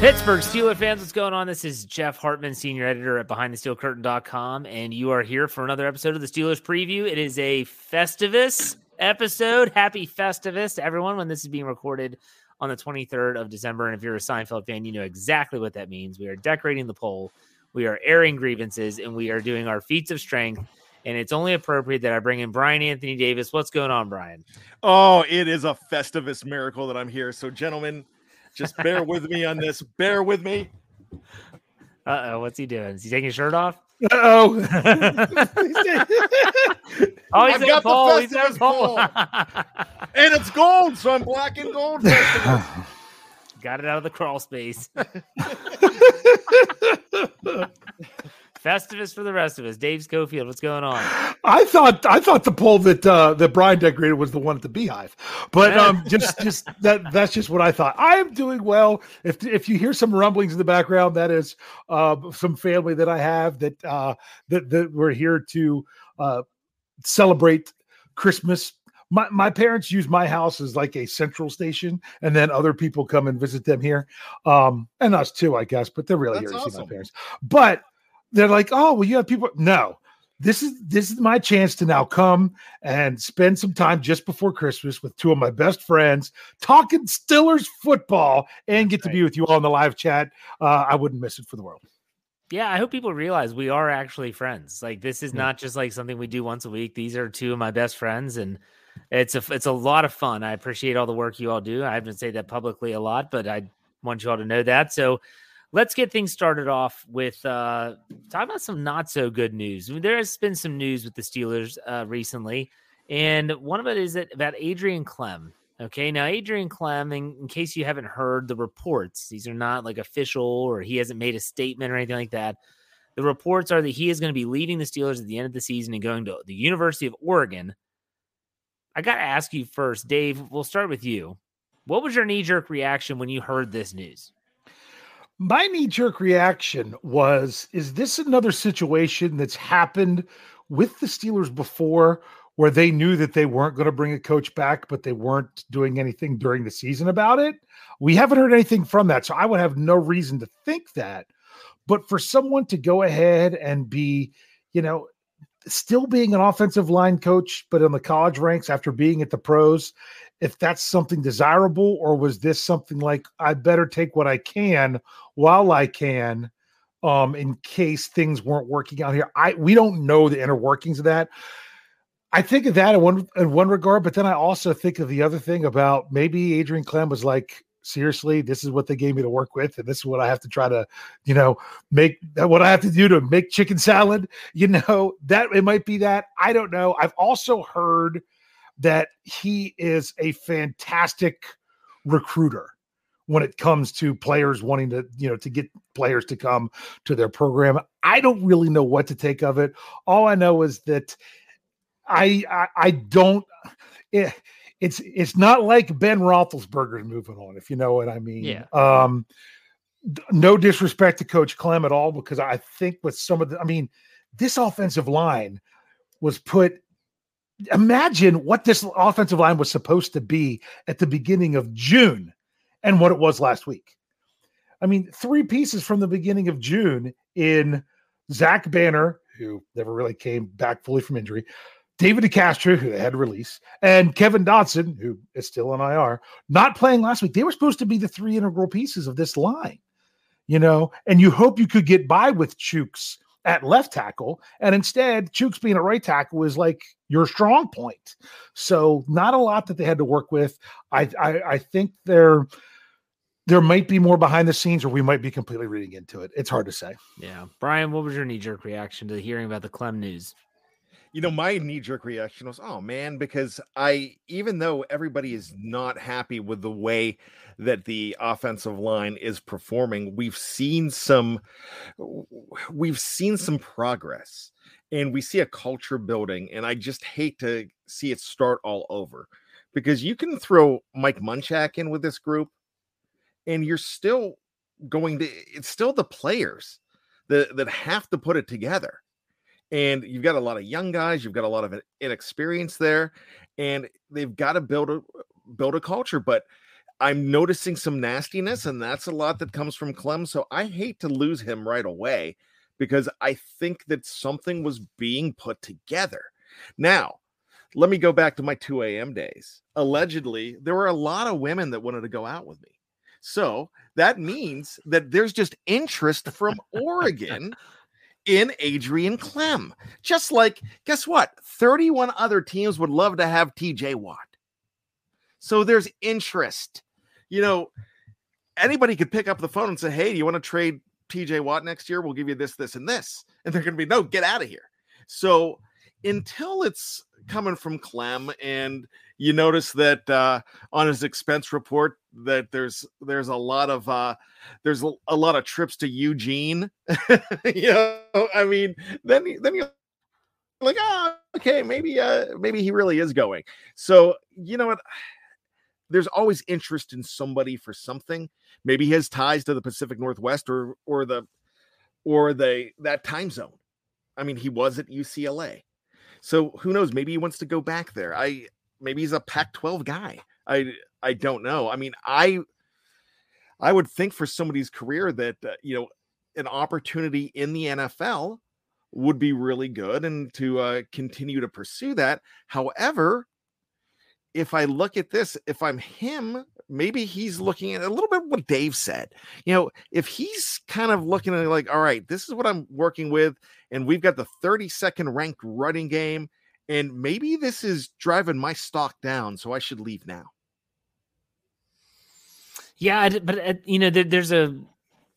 Pittsburgh Steeler fans, what's going on? This is Jeff Hartman, senior editor at BehindTheSteelCurtain.com, and you are here for another episode of the Steelers preview. It is a Festivus episode. Happy Festivus to everyone when this is being recorded on the 23rd of December. And if you're a Seinfeld fan, you know exactly what that means. We are decorating the pole, we are airing grievances, and we are doing our feats of strength. And it's only appropriate that I bring in Brian Anthony Davis. What's going on, Brian? Oh, it is a Festivus miracle that I'm here. So, gentlemen, just bear with me on this. Bear with me. Uh oh, what's he doing? Is he taking his shirt off? Uh oh. Oh, he's I've in got pole. the He's in Festivus pole. and it's gold, so I'm black and gold. Festivus. Got it out of the crawl space. Festivus for the rest of us. Dave Schofield, what's going on? I thought I thought the poll that uh, that Brian decorated was the one at the Beehive, but um, just just that that's just what I thought. I am doing well. If if you hear some rumblings in the background, that is uh, some family that I have that uh, that that we're here to uh, celebrate Christmas. My my parents use my house as like a central station, and then other people come and visit them here, um, and us too, I guess. But they're really That's here to see my parents. But they're like, oh, well, you have people. No, this is this is my chance to now come and spend some time just before Christmas with two of my best friends, talking Stillers football, and get to be with you all in the live chat. Uh, I wouldn't miss it for the world. Yeah, I hope people realize we are actually friends. Like this is Yeah. not just like something we do once a week. These are two of my best friends, and it's a it's a lot of fun. I appreciate all the work you all do. I haven't said that publicly a lot, but I want you all to know that. So let's get things started off with uh talk about some not so good news. I mean, there has been some news with the Steelers uh recently, and one of it is that about Adrian Klemm. Okay, now Adrian Klemm, in, in case you haven't heard the reports, these are not like official or he hasn't made a statement or anything like that. The reports are that he is going to be leaving the Steelers at the end of the season and going to the University of Oregon. I got to ask you first, Dave. We'll start with you. What was your knee jerk reaction when you heard this news? My knee jerk reaction was Is this another situation that's happened with the Steelers before where they knew that they weren't going to bring a coach back, but they weren't doing anything during the season about it? We haven't heard anything from that. So I would have no reason to think that. But for someone to go ahead and be, you know, still being an offensive line coach, but in the college ranks after being at the pros, if that's something desirable or was this something like I better take what I can while I can um in case things weren't working out here. I we don't know the inner workings of that. I think of that in one in one regard, but then I also think of the other thing about maybe Adrian Klemm was like, seriously, this is what they gave me to work with, and this is what I have to try to, you know, make what I have to do to make chicken salad. You know, that it might be that. I don't know. I've also heard that he is a fantastic recruiter when it comes to players wanting to, you know, to get players to come to their program. I don't really know what to take of it. All I know is that I I, I don't it, it's it's not like Ben Roethlisberger's moving on, if you know what I mean. Yeah. Um no disrespect to Coach Klemm at all, because I think with some of the I mean, this offensive line was put imagine what this offensive line was supposed to be at the beginning of June and what it was last week. I mean, three pieces from the beginning of June in Zach Banner, who never really came back fully from injury, David DeCastro, who they had to release, and Kevin Dotson, who is still on IR, not playing last week. They were supposed to be the three integral pieces of this line, you know, and you hope you could get by with Chuks at left tackle. And instead, Chuks being a right tackle is like your strong point. So not a lot that they had to work with. I I, I think there there might be more behind the scenes, or we might be completely reading into it. It's hard to say. Yeah, Brian, what was your knee jerk reaction to hearing about the Klemm news? You know, my knee jerk reaction was, oh man, because I, even though everybody is not happy with the way that the offensive line is performing, we've seen some, we've seen some progress and we see a culture building. And I just hate to see it start all over because you can throw Mike Munchak in with this group and you're still going to, it's still the players that, that have to put it together and you've got a lot of young guys you've got a lot of inexperience there and they've got to build a build a culture but i'm noticing some nastiness and that's a lot that comes from Klemm so i hate to lose him right away because i think that something was being put together. Now let me go back to my 2 a.m days. Allegedly there were a lot of women that wanted to go out with me. So that means that there's just interest from oregon in Adrian Klemm. Just like, guess what? 31 other teams would love to have TJ Watt. So there's interest. You know, anybody could pick up the phone and say, Hey, do you want to trade TJ Watt next year? We'll give you this, this, and this. And they're going to be, No, get out of here. So until it's coming from Klemm and you notice that uh, on his expense report that there's there's a lot of uh, there's a, lot of trips to Eugene. you know, I mean, then then you're like, oh, okay, maybe uh, maybe he really is going. So you know what? There's always interest in somebody for something. Maybe he has ties to the Pacific Northwest or or the or the that time zone. I mean, he was at UCLA. So who knows? Maybe he wants to go back there. I maybe he's a Pac-12 guy. I I don't know. I mean, I I would think for somebody's career that uh, you know an opportunity in the NFL would be really good and to uh, continue to pursue that. However, if I look at this, if I'm him, maybe he's looking at a little bit what Dave said. You know, if he's kind of looking at like, all right, this is what I'm working with, and we've got the 32nd ranked running game and maybe this is driving my stock down, so I should leave now. Yeah, but uh, you know, there's a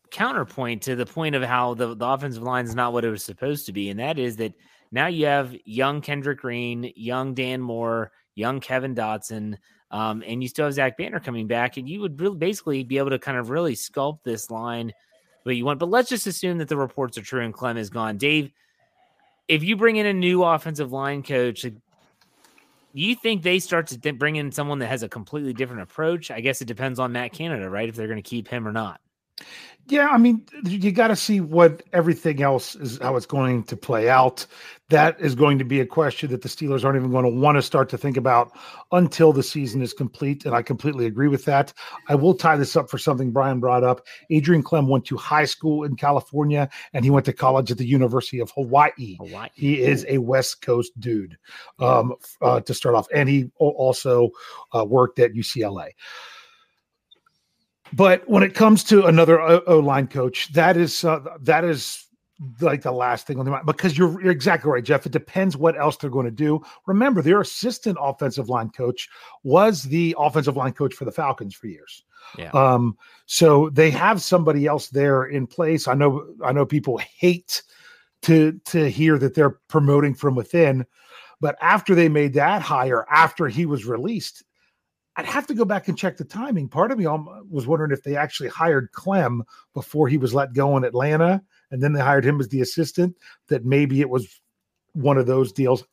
counterpoint to the point of how the, the offensive line is not what it was supposed to be, and that is that now you have young Kendrick Green, young Dan Moore, young Kevin Dotson, um, and you still have Zach Banner coming back, and you would really basically be able to kind of really sculpt this line what you want. But let's just assume that the reports are true and Klemm is gone. Dave, if you bring in a new offensive line coach, you think they start to th- bring in someone that has a completely different approach? I guess it depends on Matt Canada, right? If they're going to keep him or not. Yeah, I mean, you got to see what everything else is, how it's going to play out. That is going to be a question that the Steelers aren't even going to want to start to think about until the season is complete. And I completely agree with that. I will tie this up for something Brian brought up. Adrian Klemm went to high school in California and he went to college at the University of Hawaii. Hawaii. He is a West Coast dude um, uh, to start off. And he also uh, worked at UCLA. But when it comes to another O line coach, that is uh, that is like the last thing on the mind because you're, you're exactly right, Jeff. It depends what else they're going to do. Remember, their assistant offensive line coach was the offensive line coach for the Falcons for years. Yeah. Um, so they have somebody else there in place. I know I know people hate to to hear that they're promoting from within, but after they made that hire, after he was released, I'd have to go back and check the timing. Part of me was wondering if they actually hired Klemm before he was let go in Atlanta, and then they hired him as the assistant. That maybe it was one of those deals.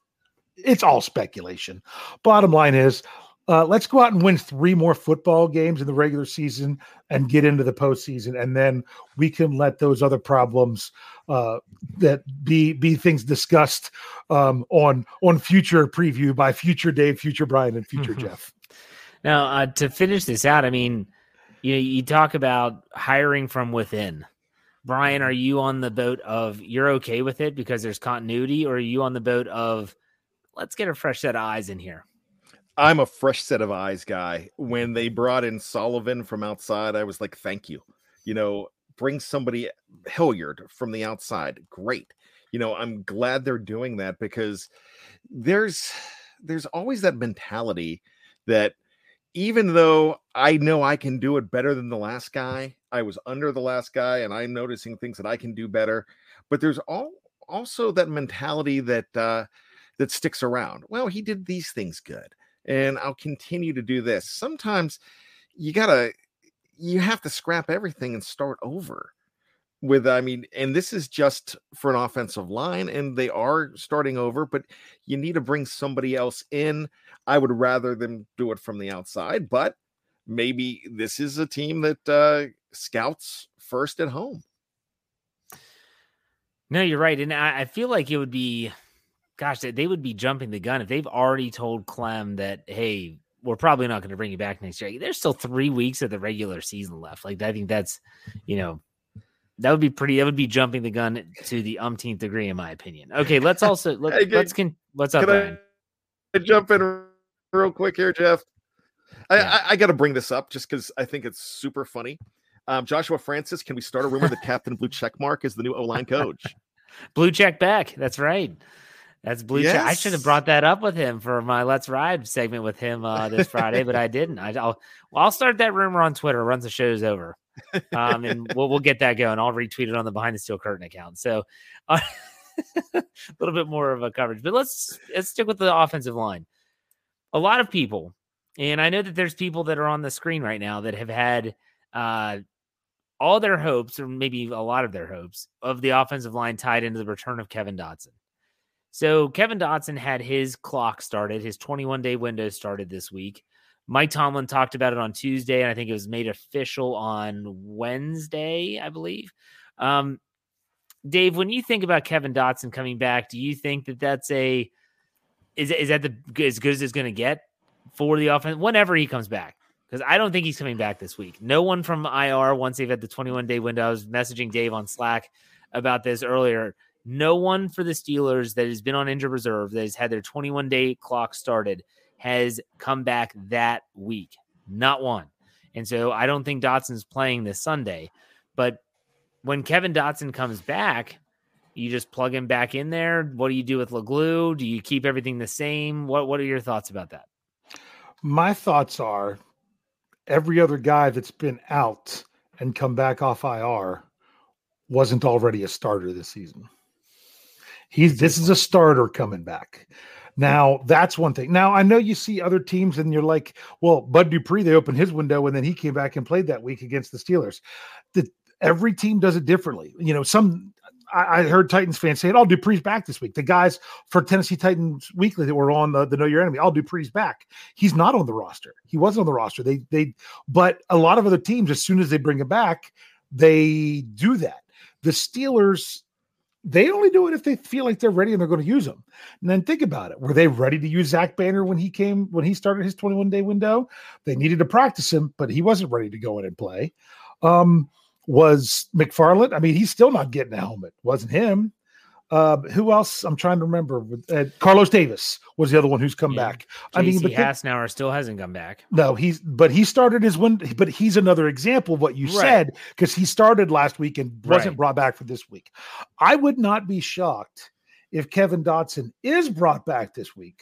It's all speculation. Bottom line is, uh, let's go out and win three more football games in the regular season and get into the postseason, and then we can let those other problems uh, that be be things discussed um, on on future preview by future Dave, future Brian, and future Jeff. Now, uh, to finish this out, I mean, you you talk about hiring from within. Brian, are you on the boat of you're okay with it because there's continuity, or are you on the boat of let's get a fresh set of eyes in here? I'm a fresh set of eyes guy. When they brought in Sullivan from outside, I was like, thank you. You know, bring somebody Hilliard from the outside. Great. You know, I'm glad they're doing that because there's there's always that mentality that even though I know I can do it better than the last guy, I was under the last guy and I'm noticing things that I can do better. But there's all also that mentality that uh that sticks around. Well, he did these things good and I'll continue to do this. Sometimes you gotta you have to scrap everything and start over with i mean and this is just for an offensive line and they are starting over but you need to bring somebody else in. I would rather them do it from the outside but maybe this is a team that uh scouts first at home. No you're right and i, I feel like it would be gosh they, they would be jumping the gun if they've already told Klemm that hey we're probably not going to bring you back next year. There's still three weeks of the regular season left like i think that's you know that would be pretty. That would be jumping the gun to the umpteenth degree, in my opinion. Okay, let's also let, hey, let's can what's up? I, I jump in real quick here, Jeff. I, yeah. I, I got to bring this up just because I think it's super funny. Um, Joshua Francis, can we start a rumor that Captain Blue Checkmark is the new O line coach? Blue check back. That's right. That's blue yes. check. I should have brought that up with him for my Let's Ride segment with him uh, this Friday, but I didn't. I, will well, I'll start that rumor on Twitter once the show's over um, and we'll, we'll get that going. I'll retweet it on the Behind the Steel Curtain account. So uh, a little bit more of a coverage, but let's let's stick with the offensive line. A lot of people, and I know that there's people that are on the screen right now that have had uh, all their hopes, or maybe a lot of their hopes, of the offensive line tied into the return of Kevin Dotson. So Kevin Dotson had his clock started, his 21 day window started this week. Mike Tomlin talked about it on Tuesday, and I think it was made official on Wednesday, I believe. Um, Dave, when you think about Kevin Dotson coming back, do you think that that's a is is that the as good as it's going to get for the offense whenever he comes back? Because I don't think he's coming back this week. No one from IR once they've had the 21 day window. I was messaging Dave on Slack about this earlier. No one for the Steelers that has been on injured reserve that has had their 21 day clock started has come back that week. Not one. And so I don't think Dotson's playing this Sunday. But when Kevin Dotson comes back, you just plug him back in there. What do you do with LeGlue? Do you keep everything the same? What What are your thoughts about that? My thoughts are every other guy that's been out and come back off IR wasn't already a starter this season. He's this is a starter coming back. Now that's one thing. Now I know you see other teams and you're like, well, Bud Dupree, they opened his window and then he came back and played that week against the Steelers. The, every team does it differently. You know, some I, I heard Titans fans saying, "Oh, Dupree's back this week." The guys for Tennessee Titans Weekly that were on the, the Know Your Enemy, "Oh, Dupree's back." He's not on the roster. He wasn't on the roster. They they, but a lot of other teams, as soon as they bring him back, they do that. The Steelers, they only do it if they feel like they're ready and they're going to use them. And then think about it. Were they ready to use Zach Banner when he came, when he started his 21 day window? They needed to practice him, but he wasn't ready to go in and play. Um, was McFarland? I mean, he's still not getting a helmet. Wasn't him. Uh, who else? I'm trying to remember. Uh, Carlos Davis was the other one who's come Yeah. back. I mean, JC but Hassenauer still hasn't come back. no, he's but he started his win. But he's another example of what you Right. said because he started last week and wasn't Right. brought back for this week. I would not be shocked if Kevin Dotson is brought back this week,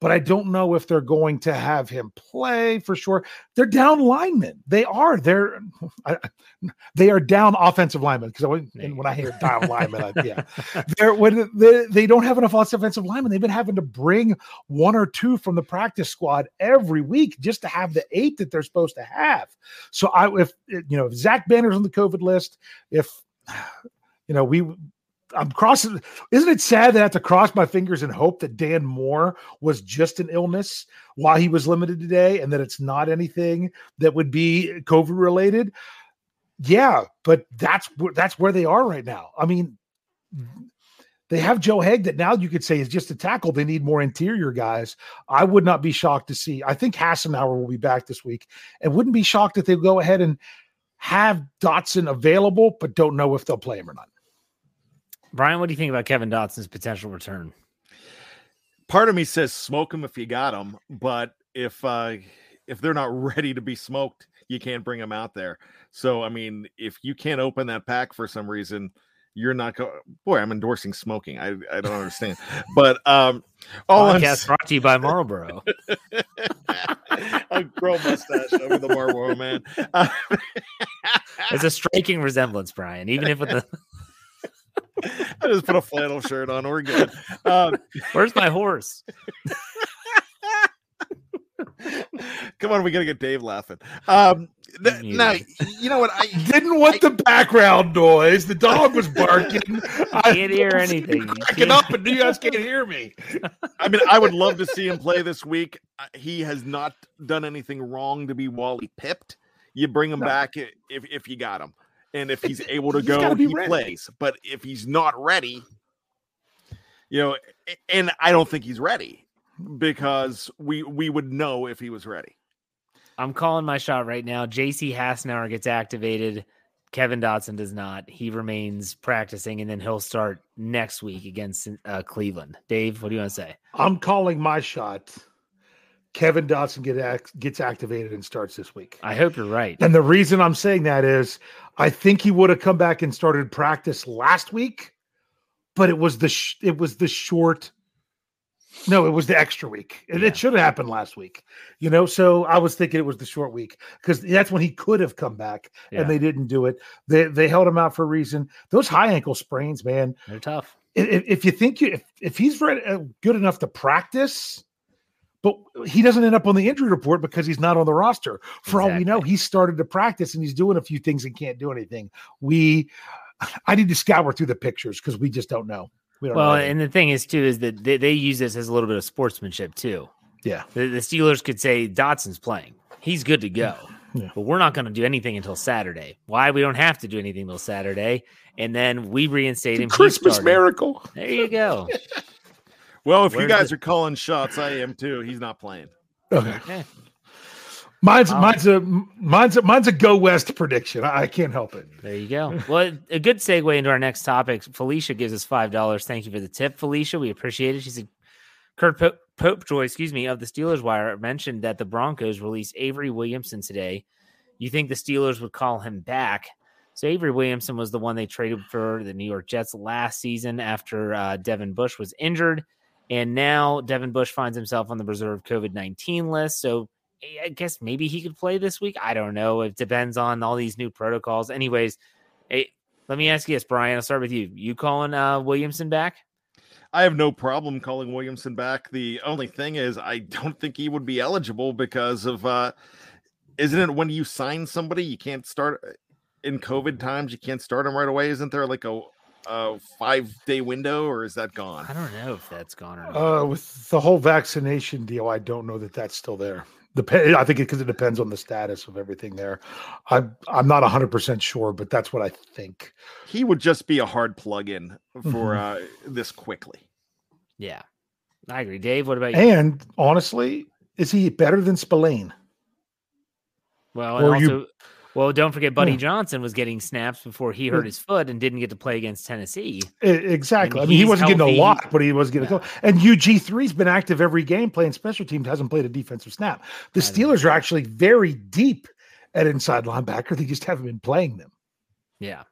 but I don't know if they're going to have him play for sure. They're down linemen. They are. They're I, they are down offensive linemen because when, when I hear down linemen, I, yeah, they're when they, they don't have enough offensive linemen. They've been having to bring one or two from the practice squad every week just to have the eight that they're supposed to have. So I if you know if Zach Banner's on the COVID list, if you know we I'm crossing. Isn't it sad that I have to cross my fingers and hope that Dan Moore was just an illness while he was limited today, and that it's not anything that would be COVID related? Yeah, but that's that's where they are right now. I mean, they have Joe Haeg that now you could say is just a tackle. They need more interior guys. I would not be shocked to see. I think Hassenauer will be back this week, and wouldn't be shocked if they go ahead and have Dotson available, but don't know if they'll play him or not. Brian, what do you think about Kevin Dotson's potential return? Part of me says smoke them if you got them, but if uh if they're not ready to be smoked, you can't bring them out there. So I mean, if you can't open that pack for some reason, you're not going. Boy, I'm endorsing smoking. I I don't understand, but um, all I'm brought to you by Marlboro. a grow mustache over the Marlboro man. Uh, It's a striking resemblance, Brian. Even if with the I just put a flannel shirt on. We're good. Um, where's my horse? come on, we gotta get Dave laughing. Um, th- Muted. now you know what I Didn't want the background noise. The dog was barking. I Can't hear anything. You Cracking can't- up, and you guys can't hear me. I mean, I would love to see him play this week. Uh, He has not done anything wrong to be Wally pipped. You bring him No. back if if you got him, and if he's able to He's go, he ready. plays. But if he's not ready, you know, and I don't think he's ready because we we would know if he was ready. I'm calling my shot right now. JC Hassenauer gets activated. Kevin Dotson does not. He remains practicing, and then he'll start next week against uh, Cleveland. Dave, what do you want to say? I'm calling my shot. Kevin Dotson get gets activated and starts this week. I hope you're right. And the reason I'm saying that is I think he would have come back and started practice last week, but it was the sh- it was the short no, it was the extra week. It, Yeah. it should have happened last week. You know, so I was thinking it was the short week because that's when he could have come back Yeah. and they didn't do it. They they held him out for a reason. Those high ankle sprains, man. They're tough. if, if you think you if, if he's ready, uh, good enough to practice, but he doesn't end up on the injury report because he's not on the roster. For all we know, he started to practice and he's doing a few things and can't do anything. We, I need to scour through the pictures because we just don't know. We don't Well, know and the thing is too is that they, they use this as a little bit of sportsmanship too. yeah, The, the Steelers could say Dotson's playing; he's good to go, Yeah. but we're not going to do anything until Saturday. Why? We don't have to do anything until Saturday, and then we reinstate him. Christmas miracle. There you go. Well, if you guys the- are calling shots, I am too. He's not playing. Okay. Okay. Mine's Um, mine's a mine's a, mine's a go west prediction. I, I can't help it. There you go. Well, a good segue into our next topic. Felicia gives us five dollars. Thank you for the tip, Felicia. We appreciate it. She said, "Curt Pope, Popejoy, excuse me, of the Steelers Wire mentioned that the Broncos released Avery Williamson today. You think the Steelers would call him back?" So Avery Williamson was the one they traded for the New York Jets last season after uh, Devin Bush was injured, and now Devin Bush finds himself on the reserve COVID nineteen list. So I guess maybe he could play this week. I don't know. It depends on all these new protocols. Anyways, let me ask you this, Brian. I'll start with you. You calling uh, Williamson back? I have no problem calling Williamson back. The only thing is, I don't think he would be eligible because of, uh, isn't it when you sign somebody, you can't start uh, in COVID times, you can't start them right away? Isn't there like a, a five day window or is that gone? I don't know if that's gone or not. Uh, with the whole vaccination deal, I don't know that that's still there. Dep- I think because it, depends on the status of everything there. I'm I'm not 100 percent sure, but that's what I think. He would just be a hard plug-in for Mhm. uh, this quickly. Yeah, I agree. Dave, what about you? And honestly, is he better than Spillane? well, and or also, you- well, don't forget, Buddy Yeah. Johnson was getting snaps before he hurt his foot and didn't get to play against Tennessee. Exactly. And I mean, he wasn't getting a lot, but he was getting a couple. And UG three's been active every game playing special teams, hasn't played a defensive snap. The Steelers are actually very deep at inside linebacker. They just haven't been playing them. Yeah.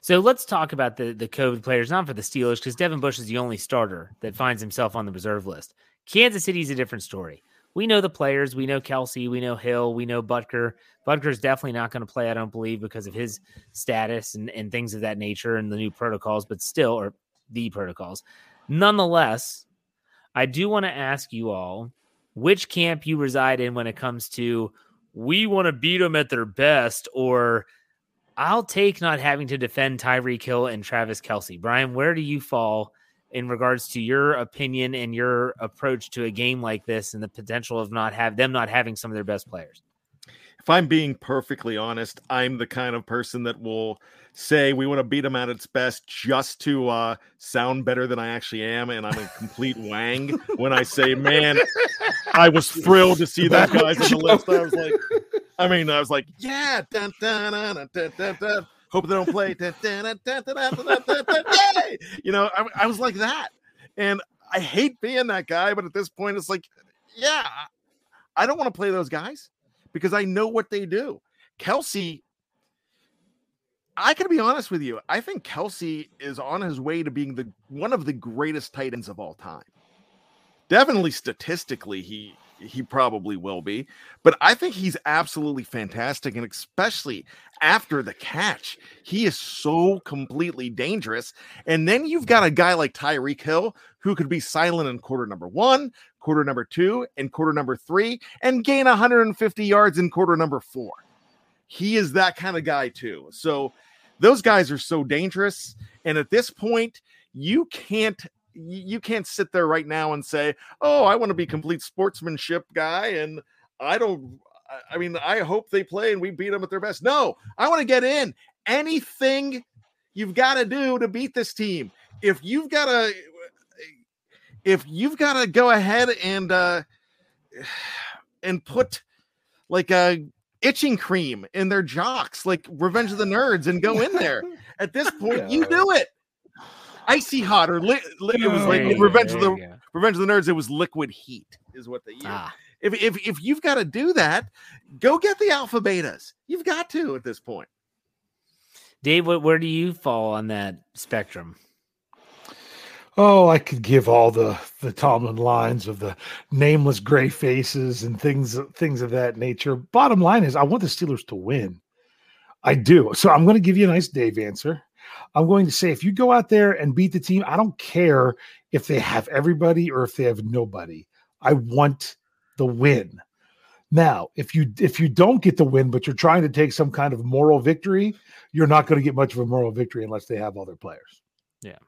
So let's talk about the the COVID players, not for the Steelers, because Devin Bush is the only starter that finds himself on the reserve list. Kansas City is a different story. We know the players. We know Kelce. We know Hill. We know Butker. Butker's definitely not going to play, I don't believe, because of his status and, and things of that nature and the new protocols, but still, or the protocols. Nonetheless, I do want to ask you all which camp you reside in when it comes to we want to beat them at their best or I'll take not having to defend Tyreek Hill and Travis Kelce. Brian, where do you fall in regards to your opinion and your approach to a game like this and the potential of not have them not having some of their best players? If I'm being perfectly honest, I'm the kind of person that will say we want to beat them at its best just to uh, sound better than I actually am, and I'm a complete wang when I say, "Man, I was thrilled to see those guys on the list." I was like, I mean, I was like, "Yeah, dun, dun, dun, Hope they don't play. you know, I, I was like that, and I hate being that guy. But at this point, it's like, yeah, I don't want to play those guys because I know what they do. Kelce, I can be honest with you. I think Kelce is on his way to being the one of the greatest tight ends of all time. Definitely statistically, he he probably will be, but I think he's absolutely fantastic, and especially after the catch, he is so completely dangerous. And then you've got a guy like Tyreek Hill who could be silent in quarter number one, quarter number two, and quarter number three, and gain 150 yards in quarter number four. He is that kind of guy too. So those guys are so dangerous. And at this point, you can't you can't sit there right now and say, "Oh, I want to be complete sportsmanship guy," and I don't. I- mean, I hope they play and we beat them at their best. No, I want to get in. Anything you've got to do to beat this team. If you've got to, if you've got to go ahead and uh and put like a itching cream in their jocks, like Revenge of the Nerds, and go in there. At this point, you do it. Icy hot or li- li- it was like There Revenge go, of the there go. Revenge of the Nerds. It was liquid heat, is what they used. Ah. If if if you've got to do that, go get the alpha betas. You've got to at this point. Dave, what, where do you fall on that spectrum? Oh, I could give all the the Tomlin lines of the nameless gray faces and things things of that nature. Bottom line is, I want the Steelers to win. I do. So I'm going to give you a nice Dave answer. I'm going to say if you go out there and beat the team, I don't care if they have everybody or if they have nobody. I want the win. Now, if you if you don't get the win, but you're trying to take some kind of moral victory, you're not going to get much of a moral victory unless they have all their players. Yeah.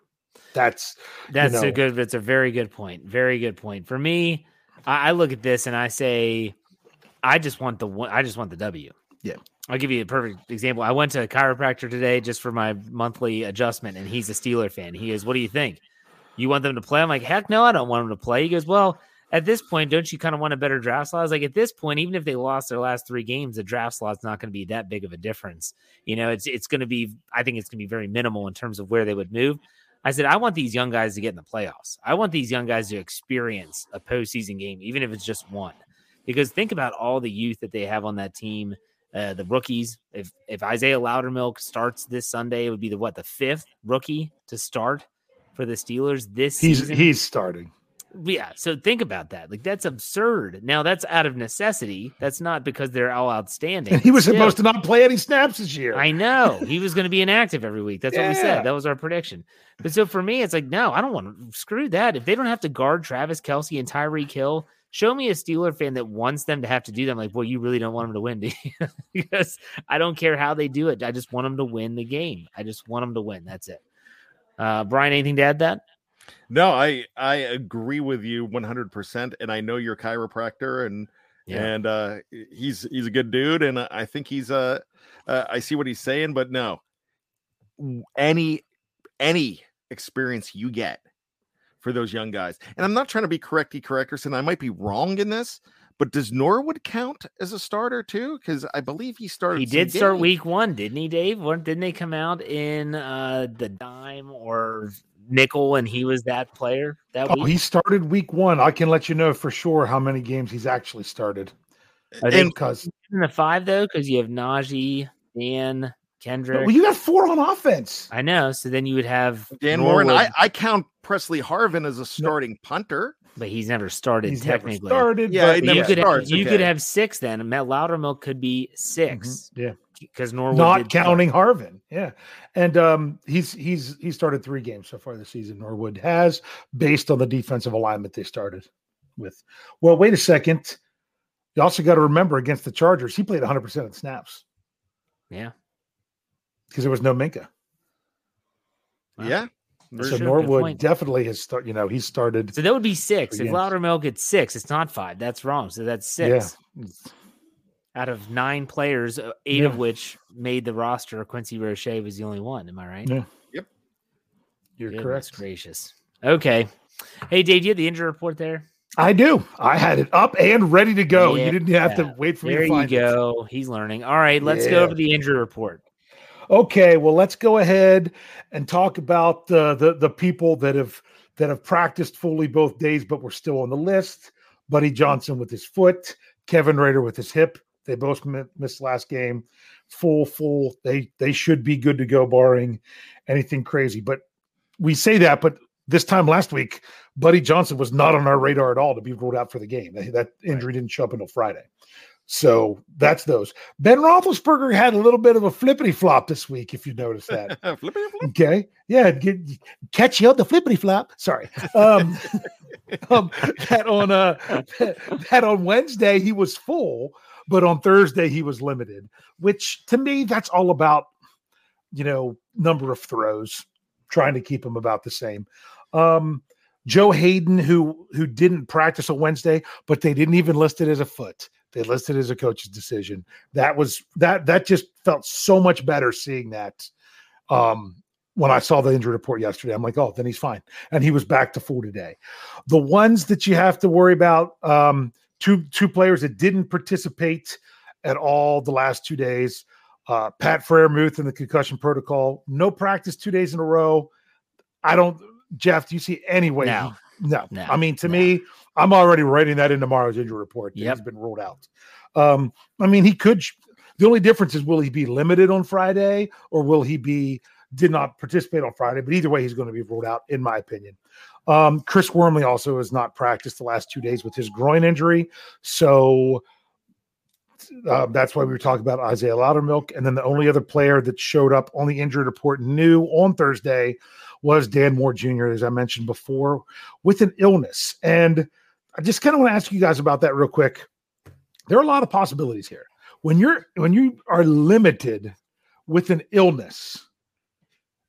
That's That's you a good. That's a very good point. Very good point. For me, I, I look at this and I say, I just want the one. I just want the W. Yeah. I'll give you a perfect example. I went to a chiropractor today just for my monthly adjustment, and he's a Steeler fan. He goes, "What do you think? You want them to play?" I'm like, "Heck no, I don't want them to play." He goes, "Well." At this point, don't you kind of want a better draft slot? I was like, at this point, even if they lost their last three games, the draft slot's not going to be that big of a difference. You know, it's it's going to be. I think it's going to be very minimal in terms of where they would move. I said, I want these young guys to get in the playoffs. I want these young guys to experience a postseason game, even if it's just one. Because think about all the youth that they have on that team, uh, the rookies. If if Isaiah Loudermilk starts this Sunday, it would be the what the fifth rookie to start for the Steelers this he's season. he's starting. Yeah. So think about that. Like that's absurd. Now that's out of necessity. That's not because they're all outstanding. And he was Still- supposed to not play any snaps this year. I know he was going to be inactive every week. That's what we said. That was our prediction. But so for me, it's like, no, I don't want to screw that. If they don't have to guard Travis Kelce and Tyreek Hill, show me a Steeler fan that wants them to have to do them. Like, well, you really don't want them to win, do you? because I don't care how they do it. I just want them to win the game. I just want them to win. That's it. Uh, Brian, anything to add that? No, I I agree with you 100% and I know you're a chiropractor and Yeah. and uh, he's he's a good dude, and I think he's uh, uh I see what he's saying, but no, any any experience you get for those young guys, and I'm not trying to be correcty correcterson. I might be wrong in this, but does Norwood count as a starter too? Because I believe he started. He did start games. week one, didn't he, Dave? Weren't- Didn't they come out in uh, the dime or nickel and he was that player that Oh, week? he started week one. I can let you know for sure how many games he's actually started. Are they Because in the five though? Because you have Najee, Dan, Kendrick. well, you got four on offense. I know. So then you would have Dan Moore, and I, I count Presley Harvin as a starting punter. but he's never started He's never technically. started. Yeah, but he never you could starts, have, you could have six then. Matt Loudermilk could be 6 Yeah. because Norwood not did start. counting Harvin. Yeah, and um, he's he's he started three games so far this season. Norwood has, based on the defensive alignment they started with. Well, wait a second. You also got to remember against the Chargers, he played 100 percent of the snaps Yeah. Because there was no Minkah. Wow. Yeah, For so sure, Norwood definitely has start. You know, he started. So that would be six. If games. Loudermilk gets six, it's not five. That's wrong. So that's six. Out of nine players, uh, eight of which made the roster, Quincy Roche was the only one. Am I right? Yeah. Yep. You're Goodness correct. gracious. Okay. Hey, Dave, you have the injury report there? I do. I had it up and ready to go. Yeah. You didn't have to wait for me There to you find it. go. He's learning. All right, let's Yeah. go over the injury report. Okay, well, let's go ahead and talk about the the the people that have that have practiced fully both days, but were still on the list. Buddy Johnson with his foot, Kevin Rader with his hip. They both mi- missed last game. Full, full. They they should be good to go, barring anything crazy. But we say that, but this time last week, Buddy Johnson was not on our radar at all to be ruled out for the game. That injury didn't show up until Friday. So that's those. Ben Roethlisberger had a little bit of a flippity flop this week, if you notice that. Flippy flip. Okay. Yeah. Get, catch you on the flippity flop. Sorry. Um, um, that on uh that on Wednesday he was full, but on Thursday he was limited, which to me that's all about, you know, number of throws, trying to keep him about the same. Um Joe Haden, who who didn't practice on Wednesday, but they didn't even list it as a foot. They listed as a coach's decision. That was that that just felt so much better seeing that um when I saw the injury report yesterday. I'm like, oh, then he's fine. And he was back to full today. The ones that you have to worry about, um, two two players that didn't participate at all the last two days. Uh, Pat Freiermuth in the concussion protocol, no practice two days in a row. I don't, Jeff. Do you see any way? No. he- no. No. I mean, to me, I'm already writing that in tomorrow's injury report. that Yep. He's been ruled out. Um, I mean, he could. The only difference is will he be limited on Friday or will he be did not participate on Friday? But either way, he's going to be ruled out, in my opinion. Um, Chris Wormley also has not practiced the last two days with his groin injury, so uh, that's why we were talking about Isaiah Loudermilk. And then the only other player that showed up on the injury report new on Thursday was Dan Moore Jr., as I mentioned before, with an illness. And I just kind of want to ask you guys about that real quick. There are a lot of possibilities here. When you're when you are limited with an illness,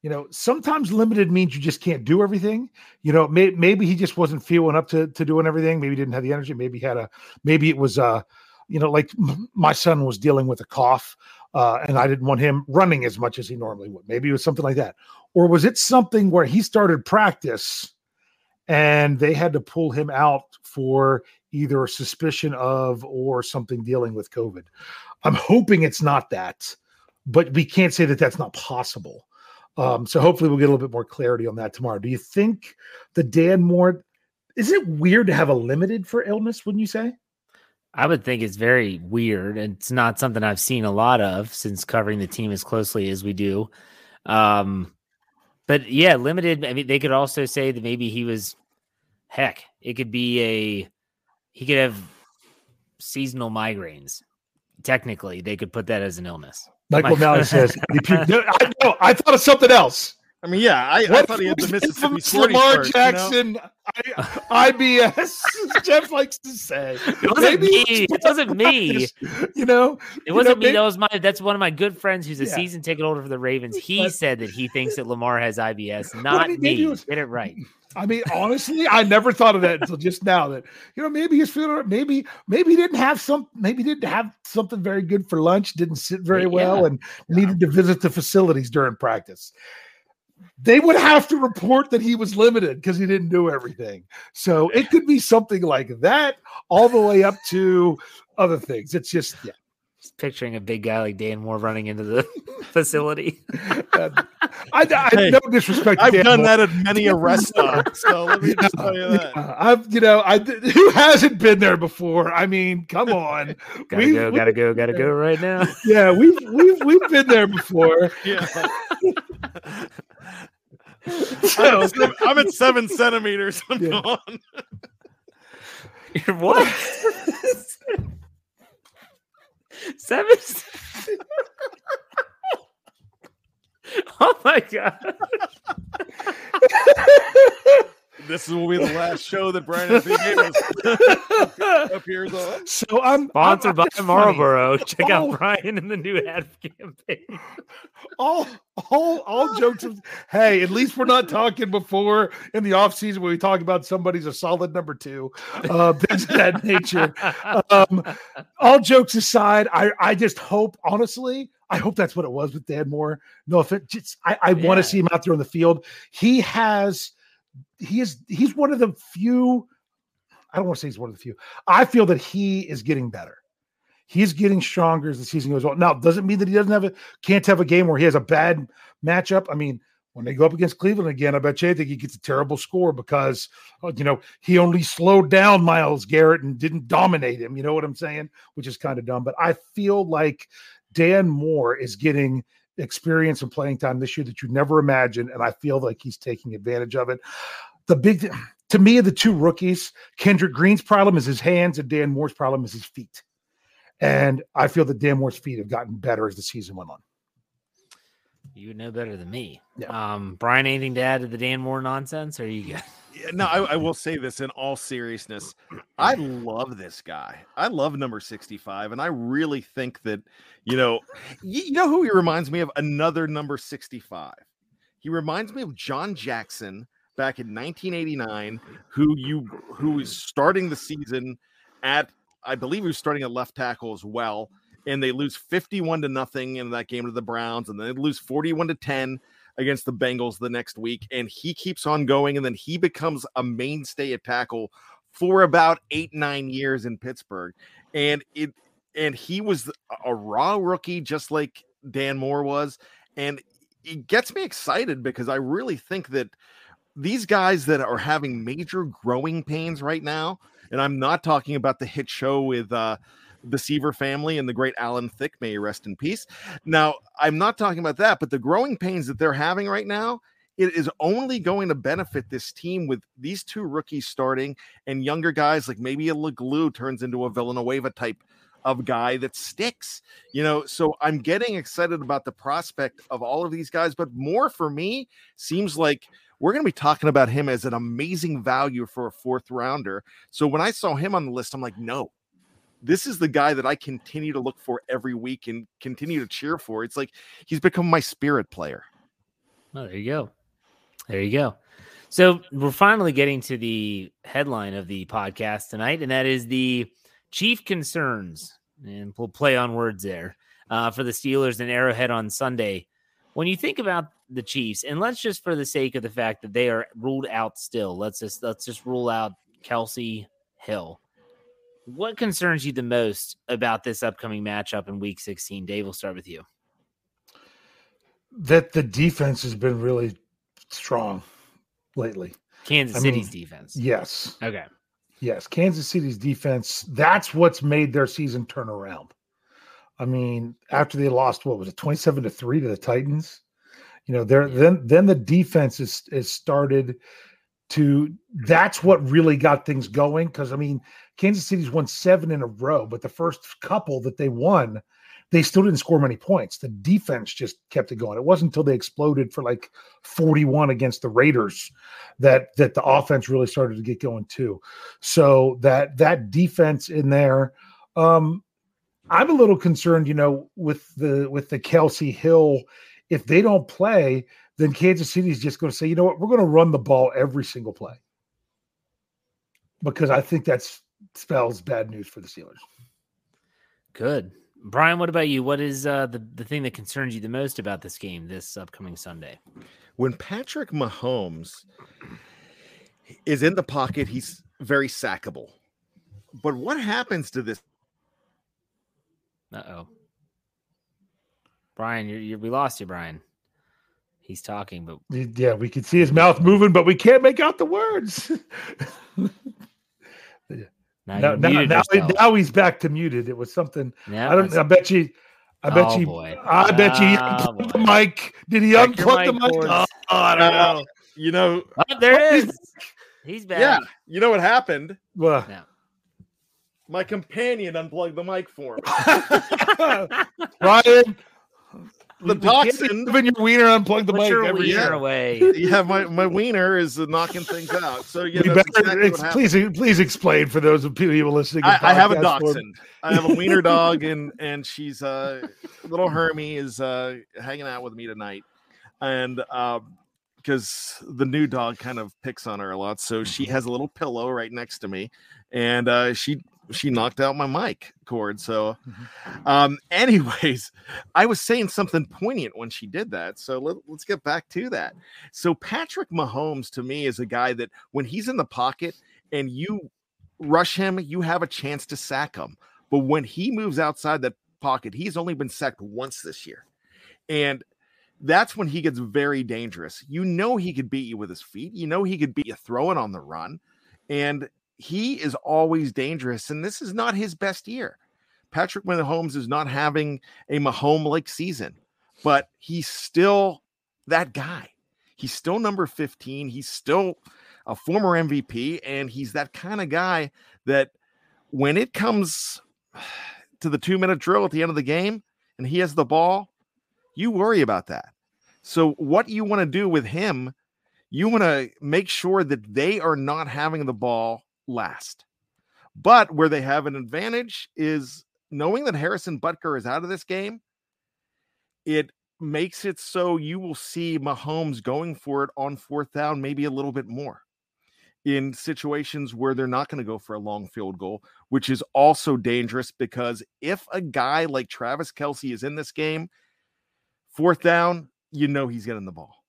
you know, sometimes limited means you just can't do everything. You know, may, maybe he just wasn't feeling up to to doing everything. Maybe he didn't have the energy. Maybe he had a maybe it was uh you know, like m- my son was dealing with a cough, uh, and I didn't want him running as much as he normally would. Maybe it was something like that. Or was it something where he started practice and they had to pull him out for either a suspicion of or something dealing with COVID? I'm hoping it's not that, but we can't say that that's not possible. Um, so hopefully we'll get a little bit more clarity on that tomorrow. Do you think the Dan Moore? Is it weird to have a limited for illness? Wouldn't you say? I would think it's very weird. and It's not something I've seen a lot of since covering the team as closely as we do. Um, but yeah, limited. I mean, they could also say that maybe he was, heck, it could be a, he could have seasonal migraines. Technically, they could put that as an illness. Michael My- Malley says, he puked- No, I, no, I thought of something else. I mean, yeah, I, I thought he had the Mississippi infamous Sporting Lamar Spurs, you know? Jackson. I, IBS. Jeff likes to say it wasn't me. It wasn't me. You know, it wasn't you know, me. That was my. That's one of my good friends who's a Yeah. season ticket holder for the Ravens. He But- said that he thinks that Lamar has IBS, I not mean, me. was- Get it right. I mean, honestly, I never thought of that until just now. That you know, maybe he's feeling, maybe, maybe he didn't have some, maybe he didn't have something very good for lunch, didn't sit very Yeah. well, and needed to visit the facilities during practice. They would have to report that he was limited because he didn't do everything. So it could be something like that, all the way up to other things. It's just, yeah. Just picturing a big guy like Dan Moore running into the facility. Uh, I, I Hey, no disrespect. to I've Dan done Moore. that at many a rest stop. So let me just tell you that. Yeah, I've, you know, I who hasn't been there before. I mean, come on, Gotta We've- go, we- gotta go, gotta go right now. yeah, we've we've we've been there before. Yeah. So- I'm, at seven, I'm at seven centimeters. I'm Yeah. gone. You're what? Seven. oh my god! This will be the last show that Brian F. Davis appears on. So I'm Sponsored I'm- by it's funny. Marlboro. Check Oh. out Brian in the new ad campaign. All all all jokes. Of, hey, at least we're not talking before in the off season when we talk about somebody's a solid number two. Uh, things of that nature. Um, all jokes aside, I I just hope honestly. I hope that's what it was with Dan Moore. No, if it just I, I want to see him out there on the field. He has he is he's one of the few. I don't want to say he's one of the few. I feel that he is getting better. He's getting stronger as the season goes on. Now, doesn't mean that he doesn't have a can't have a game where he has a bad matchup. I mean, when they go up against Cleveland again, I bet you I think he gets a terrible score because uh, you know he only slowed down Myles Garrett and didn't dominate him. You know what I'm saying? Which is kind of dumb. But I feel like Dan Moore is getting experience and playing time this year that you never imagined, and I feel like he's taking advantage of it. The big to me, the two rookies, Kendrick Green's problem is his hands, and Dan Moore's problem is his feet. And I feel that Dan Moore's feet have gotten better as the season went on. You would know better than me. Yeah. Um, Brian, anything to add to the Dan Moore nonsense? Or are you good? Yeah, no, I, I will say this in all seriousness. I love this guy. I love number 65. And I really think that, you know, you, you know who he reminds me of? Another number 65. He reminds me of John Jackson back in 1989, who you who is starting the season at, I believe he was starting at left tackle as well. And they lose 51 to nothing in that game to the Browns, and then they lose 41 to 10 against the Bengals the next week, and he keeps on going, and then he becomes a mainstay at tackle for about eight nine years in Pittsburgh, and it and he was a raw rookie just like Dan Moore was, and it gets me excited because I really think that these guys that are having major growing pains right now, and I'm not talking about the hit show with uh the Seaver family and the great Alan Thicke, may rest in peace. Now, I'm not talking about that, but the growing pains that they're having right now, it is only going to benefit this team with these two rookies starting and younger guys like maybe a Leglue turns into a Villanueva type of guy that sticks, you know. So I'm getting excited about the prospect of all of these guys, but Moore for me seems like we're going to be talking about him as an amazing value for a fourth rounder. So when I saw him on the list, I'm like, no, this is the guy that I continue to look for every week and continue to cheer for. It's like he's become my spirit player. Oh, there you go. There you go. So we're finally getting to the headline of the podcast tonight, and that is the chief concerns, and we'll play on words there uh, for the Steelers and Arrowhead on Sunday. When you think about the Chiefs, and let's just for the sake of the fact that they are ruled out still, let's just let's just rule out Kelce Hill. What concerns you the most about this upcoming matchup in Week 16? Dave, we'll start with you. That the defense has been really strong lately. Kansas I mean, City's defense. Yes. Okay. Yes, Kansas City's defense, that's what's made their season turn around. I mean, after they lost what was it, 27 to 3 to the Titans? You know, there then then the defense is is started to that's what really got things going because I mean, Kansas City's won 7 in a row, but the first couple that they won, they still didn't score many points. The defense just kept it going. It wasn't until they exploded for like 41 against the Raiders that that the offense really started to get going too. So that that defense in there, um, I'm a little concerned, you know, with the with the Kelce Hill. If they don't play, then Kansas City is just going to say, you know what, we're going to run the ball every single play because I think that's spells bad news for the Steelers. Good. Brian, what about you? What is uh, the, the thing that concerns you the most about this game this upcoming Sunday? When Patrick Mahomes is in the pocket, he's very sackable. But what happens to this? Uh oh. Brian, you you we lost you, Brian. He's talking, but yeah, we can see his mouth moving, but we can't make out the words. now, now, now, now, now he's back to muted. It was something. Yeah, I don't. I bet you. I bet Oh, you. boy. I bet you. He Ah, unplugged the mic. Did he Check your unplug the mic mic? Oh, I don't Uh, know. You know, Oh, there Oh, is. he's- He's back. yeah, you know what happened? Well, Yeah. My companion unplugged the mic for me. Ryan, The we can't toxin- giving your wiener unplug the Put mic your every wiener year. away. yeah, my, my wiener is uh, knocking things out. So yeah, You that's better exactly what happened. please please explain for those of people listening. I, I have a podcast dachshund. I have a wiener dog, and and she's uh little Hermie is uh hanging out with me tonight, and um because the new dog kind of picks on her a lot, so she has a little pillow right next to me, and uh she she knocked out my mic cord. So, um, anyways, I was saying something poignant when she did that. So let, let's get back to that. So Patrick Mahomes to me is a guy that when he's in the pocket and you rush him, you have a chance to sack him. But when he moves outside that pocket, he's only been sacked once this year. And that's when he gets very dangerous. You know he could beat you with his feet. You know he could beat you throwing on the run. And he is always dangerous. And this is not his best year. Patrick Mahomes is not having a Mahomes like season, but he's still that guy. He's still number 15. He's still a former MVP. And he's that kind of guy that when it comes to the two minute drill at the end of the game and he has the ball, you worry about that. So, what you want to do with him, you want to make sure that they are not having the ball last. But where they have an advantage is knowing that Harrison Butker is out of this game, it makes it so you will see Mahomes going for it on fourth down, maybe a little bit more in situations where they're not going to go for a long field goal, which is also dangerous because if a guy like Travis Kelce is in this game, fourth down, you know he's getting the ball.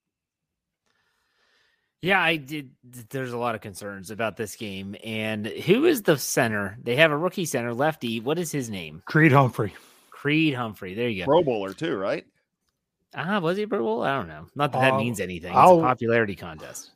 Yeah, I did. There's a lot of concerns about this game. And who is the center? They have a rookie center, lefty. What is his name? Creed Humphrey. Creed Humphrey. There you go. Pro Bowler, too, right? Ah, was he a Pro Bowl? I don't know. Not that that Uh, means anything. It's I'll- a popularity contest.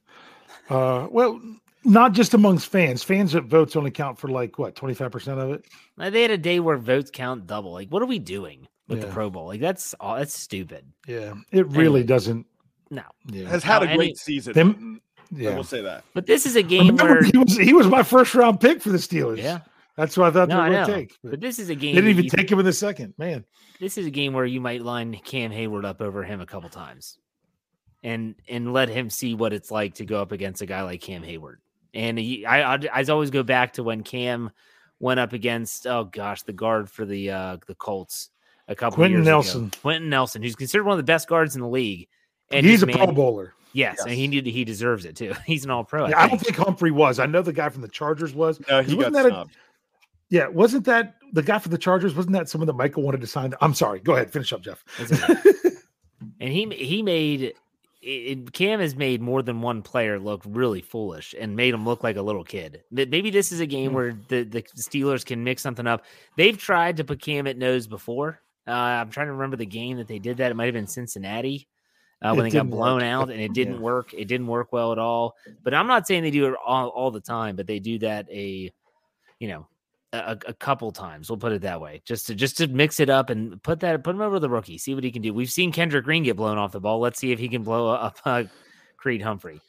Uh, well, not just amongst fans. Fans that votes only count for like what twenty five percent of it. Like, They had a day where votes count double. Like, what are we doing with the Pro Bowl? Like, that's all. That's stupid. Yeah, it really Anyway. doesn't. No, Yeah, Has had No, a great it- season. them. I Yeah, will say that. but this is a game Remember, where he was he was my first round pick for the Steelers. yeah, that's what I thought no, I they were know. going to take. But But this is a they game. didn't even you- take him in the second. Man, this is a game where you might line Cam Heyward up over him a couple times, and and let him see what it's like to go up against a guy like Cam Heyward. And he, I, I I always go back to when Cam went up against oh gosh the guard for the uh the Colts a couple Quenton years Nelson. ago. Quenton Nelson, who's considered one of the best guards in the league. And he's this a Pro Bowler. Yes, and he need he deserves it too. He's an All Pro. Yeah, I don't think Humphrey was. I know the guy from the Chargers was. No, he Wasn't got that a- Yeah, wasn't that the guy for the Chargers? Wasn't that someone that Michael wanted to sign? I'm sorry. Go ahead, finish up, Jeff. And he he made it, it- Cam has made more than one player look really foolish and made him look like a little kid. Maybe this is a game where the, the Steelers can mix something up. They've tried to put Cam at nose before. Uh, I'm trying to remember the game that they did that. It might have been Cincinnati uh, It when they got blown work. out, and it didn't Yeah. work. It didn't work well at all. But I'm not saying they do it all, all the time, but they do that a, you know, a, a couple times. We'll put it that way, just to just to mix it up and put that put him over the rookie, see what he can do. We've seen Kendrick Green get blown off the ball. Let's see if he can blow up uh, Creed Humphrey.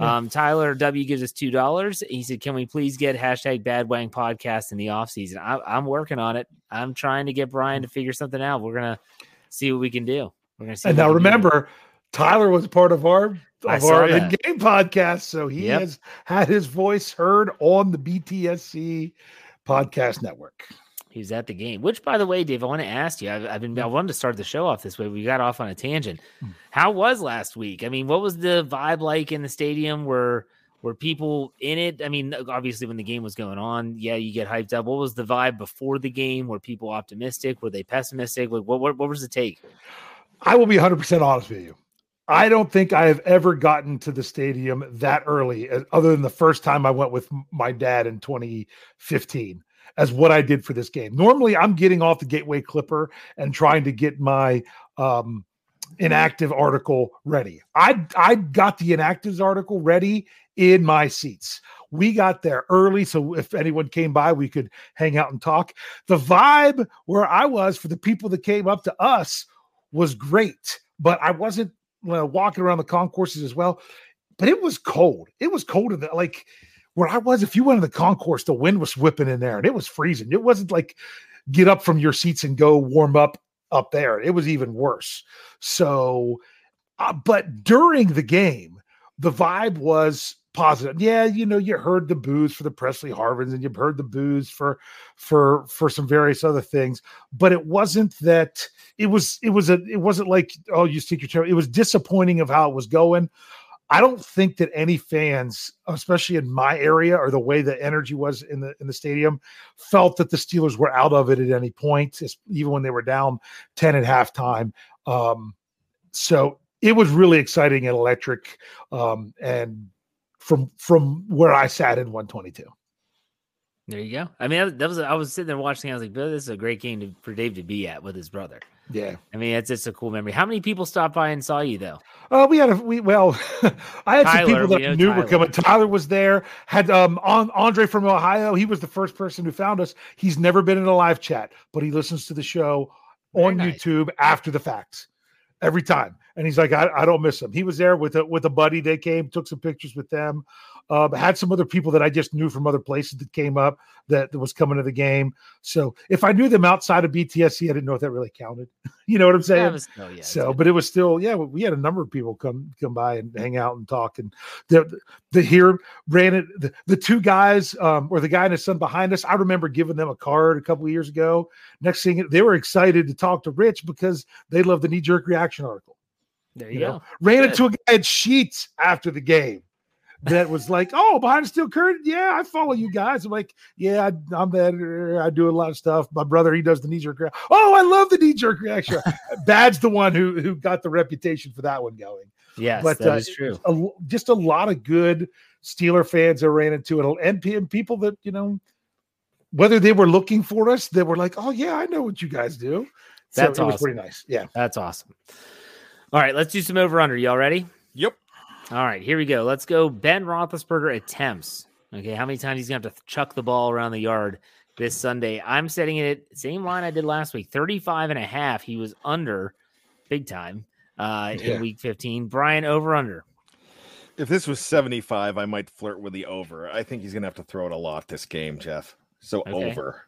Yeah. Um, Tyler W gives us two dollars. He said, "Can we please get hashtag Bad Wang podcast in the off season?" I, I'm working on it. I'm trying to get Brian to figure something out. We're gonna see what we can do. We're gonna see. And now remember, do. Tyler was part of our of our in-game podcast, so he Yep. has had his voice heard on the BTSC podcast network. He was at the game. Which, by the way, Dave, I want to ask you. I've, I've been I wanted to start the show off this way. We got off on a tangent. Hmm. How was last week? I mean, what was the vibe like in the stadium? Were were people in it? I mean, obviously, when the game was going on, yeah, you get hyped up. What was the vibe before the game? Were people optimistic? Were they pessimistic? Like, what what, what was the take? I will be 100% honest with you. I don't think I have ever gotten to the stadium that early, uh, other than the first time I went with my dad in 2015, as what I did for this game. Normally, I'm getting off the Gateway Clipper and trying to get my um, inactive article ready. I I got the inactives article ready in my seats. We got there early, so if anyone came by, we could hang out and talk. The vibe where I was for the people that came up to us was great, but I wasn't know, walking around the concourses as well. But it was cold. It was cold in the like where I was. If you went in the concourse, the wind was whipping in there and it was freezing. It wasn't like get up from your seats and go warm up up there. It was even worse. So, uh, but during the game, the vibe was positive. Yeah, you know, you heard the boos for the Pressley Harvins and you've heard the boos for for for some various other things, but it wasn't that it was it was a it wasn't like oh you stick your toe. It was disappointing of how it was going. I don't think that any fans, especially in my area or the way the energy was in the in the stadium, felt that the Steelers were out of it at any point, even when they were down 10 at halftime. Um, so it was really exciting and electric. Um, and from from where I sat in 122. There you go. I mean, that was, I was sitting there watching. I was like, "This is a great game to, for Dave to be at with his brother." Yeah. I mean, it's just a cool memory. How many people stopped by and saw you though? Uh, we had a we well, I had Tyler, some people that know knew were Tyler. coming. Tyler was there. Had um on Andre from Ohio. He was the first person who found us. He's never been in a live chat, but he listens to the show on nice. YouTube after the facts every time. And he's like, I, I don't miss him. He was there with a with a buddy. They came, took some pictures with them. Um, had some other people that I just knew from other places that came up that, that was coming to the game. So if I knew them outside of BTSC, I didn't know if that really counted. you know what I'm saying? Yeah, was- oh, yeah, so, but it was still, yeah, we had a number of people come come by and hang out and talk. And the the here ran it. The, the two guys, um, or the guy and his son behind us. I remember giving them a card a couple of years ago. Next thing, they were excited to talk to Rich because they love the knee jerk reaction article. There You you, know, go. ran Good. into a guy at Sheetz after the game that was like, "Oh, behind the steel curtain, yeah, I follow you guys." I'm like, "Yeah, I, I'm the editor. I do a lot of stuff." My brother, he does the knee jerk. rea- Oh, I love the knee jerk reaction. Bad's the one who who got the reputation for that one going. Yes, but that uh, is true. a- just a lot of good Steeler fans that ran into it, and, and people that you know, whether they were looking for us, they were like, "Oh yeah, I know what you guys do." So That's it was awesome. pretty nice. Yeah. That's awesome. All right, let's do some over under. Y'all ready? Yep. All right, here we go. Let's go. Ben Roethlisberger attempts. Okay, how many times he's gonna have to chuck the ball around the yard this Sunday? I'm setting it same line I did last week, 35 and a half. He was under big time uh Yeah. in week 15. Brian over under. If this was 75, I might flirt with the over. I think he's going to have to throw it a lot this game, Jeff. So Okay. over.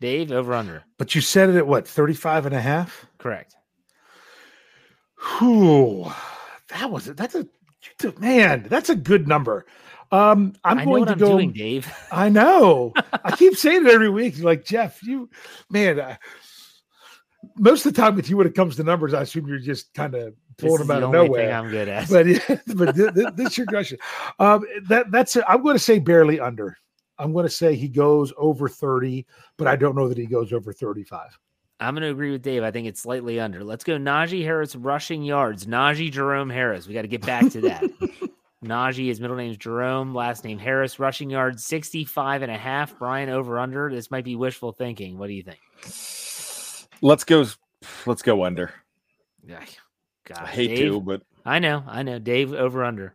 Dave over under. But you said it at what, 35 and a half? Correct. Whew, that was it. That's a man. That's a good number. Um, I'm I going to I'm go. doing, Dave. I know. I keep saying it every week. Like Jeff, you man. Uh, most of the time with you when it comes to numbers, I assume you're just kind of pulling them out of nowhere. I'm good at. But yeah, but th- th- this your question. Um, that that's i I'm going to say barely under. I'm going to say he goes over 30, but I don't know that he goes over 35. I'm going to agree with Dave. I think it's slightly under. Let's go Najee Harris rushing yards. Najee Jerome Harris. We got to get back to that. Najee, his middle name's Jerome, last name Harris, rushing yards 65 and a half. Brian over under. This might be wishful thinking. What do you think? Let's go. Let's go under. Yeah. God, I hate Dave? to, but I know, I know. Dave over under.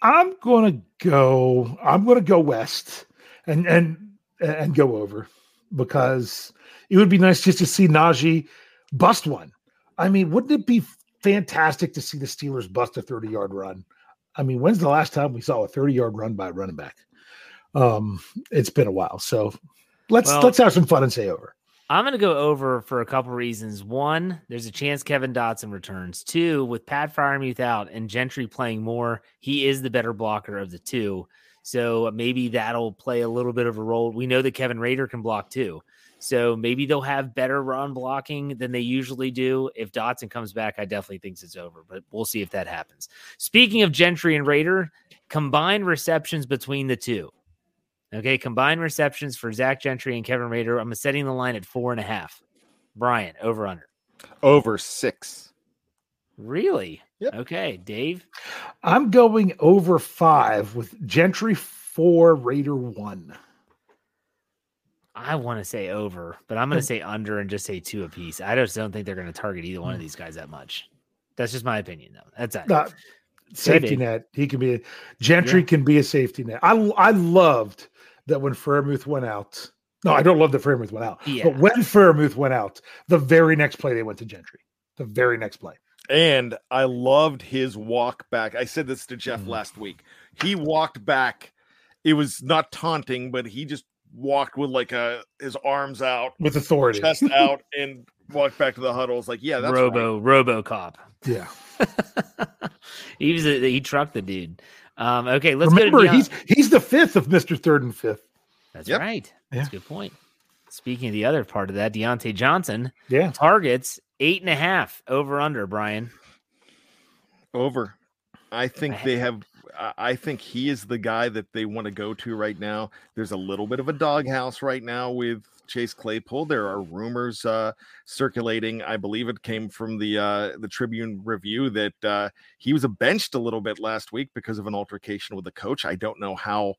I'm going to go. I'm going to go west and and and go over because it would be nice just to see Najee bust one. I mean, wouldn't it be fantastic to see the Steelers bust a 30 yard run? I mean, when's the last time we saw a 30 yard run by a running back? Um, it's been a while. So let's Well- let's have some fun and say over. I'm going to go over for a couple reasons. One, there's a chance Kevin Dotson returns. Two, with Pat Freiermuth out and Gentry playing more, he is the better blocker of the two. So maybe that'll play a little bit of a role. We know that Kevin Rader can block too. So maybe they'll have better run blocking than they usually do. If Dotson comes back, I definitely think it's over, but we'll see if that happens. Speaking of Gentry and Rader, combined receptions between the two. Okay, combined receptions for Zach Gentry and Kevin Rader. I'm setting the line at four and a half. Brian, over under. Over six. Really? Yep. Okay, Dave. I'm going over five with Gentry four, Rader one. I want to say over, but I'm going to say under and just say two apiece. I just don't think they're going to target either one of these guys that much. That's just my opinion, though. That's it. Uh, safety Dave. net. He can be a Gentry Yeah. can be a safety net. I I loved that when Freiermuth went out. No, I don't love that Freiermuth went out. Yeah. But when Freiermuth went out, the very next play they went to Gentry. The very next play. And I loved his walk back. I said this to Jeff Mhm. last week. He walked back. It was not taunting, but he just walked with like a his arms out, With authority. chest out, and walked back to the huddle. It's like, yeah, that's Robo, Robo Cop. Yeah. he was a, he trucked the dude. Um, okay, let's Remember, go to he's he's the fifth of Mr. Third and Fifth. That's Yep. right. Yeah. That's a good point. Speaking of the other part of that, Diontae Johnson Yeah. targets eight and a half over under. Brian, over. I think I- they have. I- think he is the guy that they want to go to right now. There's a little bit of a doghouse right now with Chase Claypool. There are rumors uh, circulating. I believe it came from the uh, the Tribune Review that uh, he was benched a little bit last week because of an altercation with the coach. I don't know how.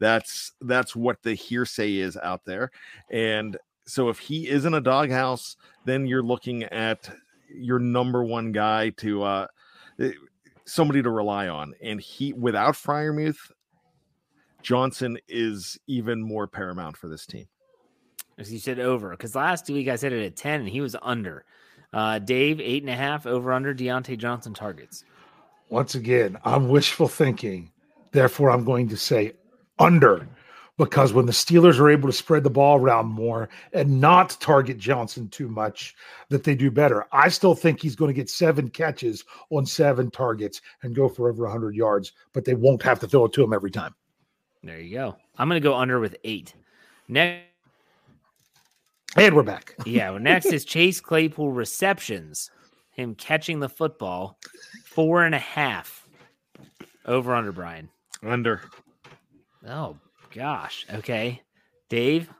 That's that's what the hearsay is out there, and so if he isn't a doghouse, then you're looking at your number one guy to uh, eh, somebody to rely on. And he, without Freiermuth, Johnson is even more paramount for this team. as you said over, because last week I said it at 10 and he was under. Uh, Dave, eight and a half over under Diontae Johnson targets. Once again, I'm wishful thinking. Therefore, I'm going to say under because when the Steelers are able to spread the ball around more and not target Johnson too much, that they do better. I still think he's going to get seven catches on seven targets and go for over 100 yards, but they won't have to throw it to him every time. There you go. I'm going to go under with eight. Next, And we're back. yeah, well, next is Chase Claypool receptions. Him catching the football, four and a half over under Brian. Under. Oh gosh. Okay, Dave.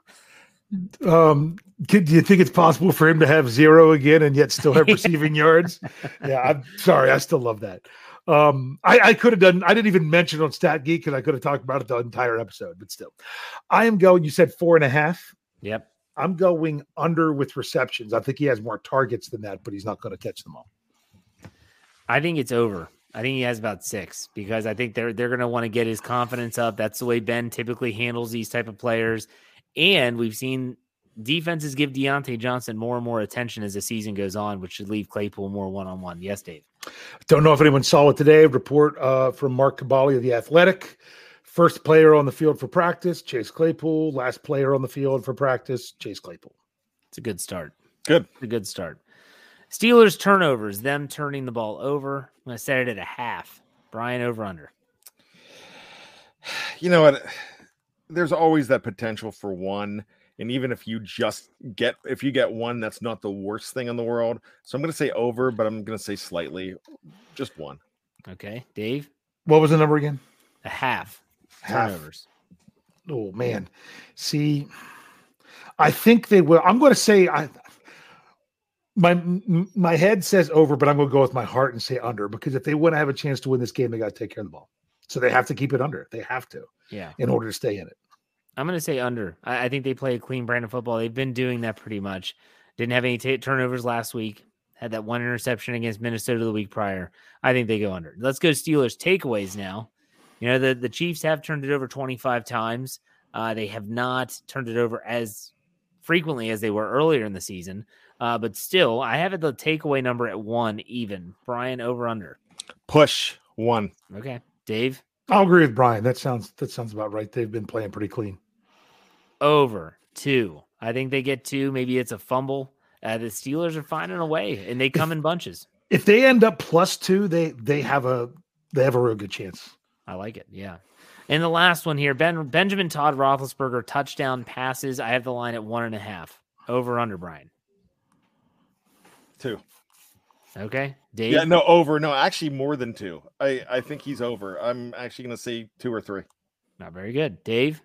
Um, can- do you think it's possible for him to have zero again and yet still have receiving yards? Yeah, I'm sorry. I still love that. Um, I, I could have done, I didn't even mention on Stat Geek and I could have talked about it the entire episode, but still, I am going. You said four and a half. Yep. I'm going under with receptions. I think he has more targets than that, but he's not going to catch them all. I think it's over. I think he has about six because I think they're they're going to want to get his confidence up. That's the way Ben typically handles these type of players, and we've seen defenses give Diontae Johnson more and more attention as the season goes on, which should leave Claypool more one on one. Yes, Dave. Don't know if anyone saw it today. Report uh, from Mark Kaboly of the Athletic. First player on the field for practice, Chase Claypool. Last player on the field for practice, Chase Claypool. It's a good start. Good. It's a good start. Steelers turnovers, them turning the ball over. I'm going to set it at a half. Brian over under. You know what? There's always that potential for one. And even if you just get, if you get one, that's not the worst thing in the world. So I'm going to say over, but I'm going to say slightly, just one. Okay, Dave. What was the number again? A half. Half. Turnovers. Oh man, see, I think they will. I'm going to say I. My my head says over, but I'm going to go with my heart and say under because if they want to have a chance to win this game, they got to take care of the ball. So they have to keep it under. They have to Yeah. in order to stay in it. I'm going to say under. I, I think they play a clean brand of football. They've been doing that pretty much. Didn't have any ta turnovers last week. Had that one interception against Minnesota the week prior. I think they go under. Let's go Steelers takeaways now. You know the the Chiefs have turned it over 25 times. Uh, they have not turned it over as frequently as they were earlier in the season. Uh, but still, I have it the takeaway number at one even. Brian over under. Push one. Okay, Dave? I'll agree with Brian. That sounds that sounds about right. They've been playing pretty clean. Over two. I think they get two. Maybe it's a fumble. Uh, the Steelers are finding a way, and they come in bunches. If they end up plus two, they they have a they have a real good chance. I like it. Yeah. And the last one here, Ben Benjamin Todd Roethlisberger touchdown passes. I have the line at one and a half. Over under Brian. Two. Okay, Dave. Yeah, no, over. No, actually, more than two. I I think he's over. I'm actually going to say two or three. Not very good, Dave.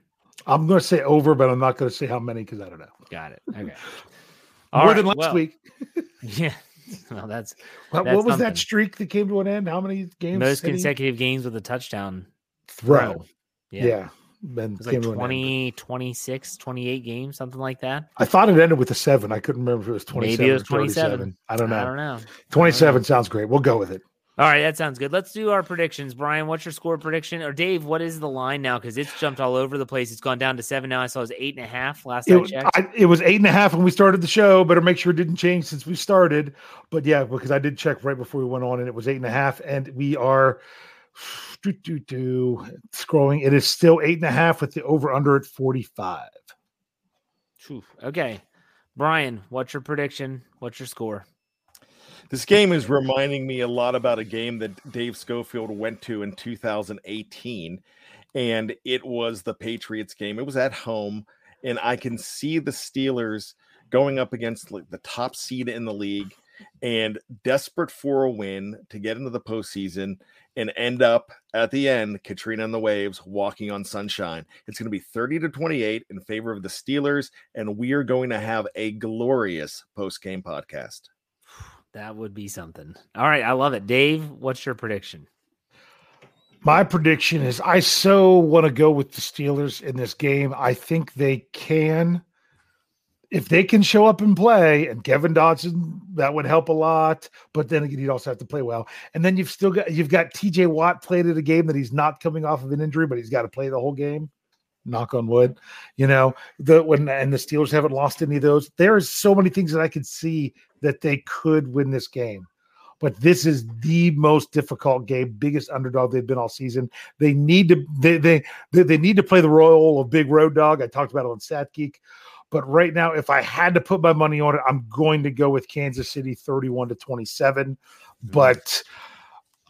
I'm going to say over, but I'm not going to say how many because I don't know. Got it. Okay. More right, than last well, week. yeah. Well, that's, what, that's what was something. that streak that came to an end? How many games? Most did he consecutive games with a touchdown throw. Yeah. Yeah. Was like came to an end. 20, 26, 28 games, something like that. I thought it ended with a seven. I couldn't remember if it was 27 Maybe it was 27. 27. I don't know. I don't know. 27 sounds great. We'll go with it. All right, that sounds good. Let's do our predictions. Brian, what's your score prediction? Or Dave, what is the line now? Because it's jumped all over the place. It's gone down to seven now. I saw it was eight and a half last I It, checked. I, it was eight and a half when we started the show. Better make sure it didn't change since we started. But yeah, because I did check right before we went on, and it was eight and a half. And we are do, do, do, scrolling. It is still eight and a half with the over under at 45. Phew. Okay. Brian, what's your prediction? What's your score? This game is reminding me a lot about a game that Dave Schofield went to in 2018, and it was the Patriots game. It was at home, and I can see the Steelers going up against like the top seed in the league and desperate for a win to get into the postseason and end up at the end, Katrina and the Waves walking on sunshine. It's going to be 30 to 28 in favor of the Steelers, and we are going to have a glorious post game podcast. That would be something. All right, I love it. Dave, what's your prediction? My prediction is I so want to go with the Steelers in this game. I think they can. If they can show up and play, and Kevin Dotson, that would help a lot. But then again, he'd also have to play well. And then you've still got you've got TJ Watt played at a game that he's not coming off of an injury, but he's got to play the whole game. Knock on wood. You know, the when and the Steelers haven't lost any of those. There's so many things that I could see that they could win this game but this is the most difficult game, biggest underdog they've been all season. They need to they they they, need to play the role of big road dog. I talked about it on Stat Geek. But right now, if I had to put my money on it, I'm going to go with Kansas City 31 to 27. But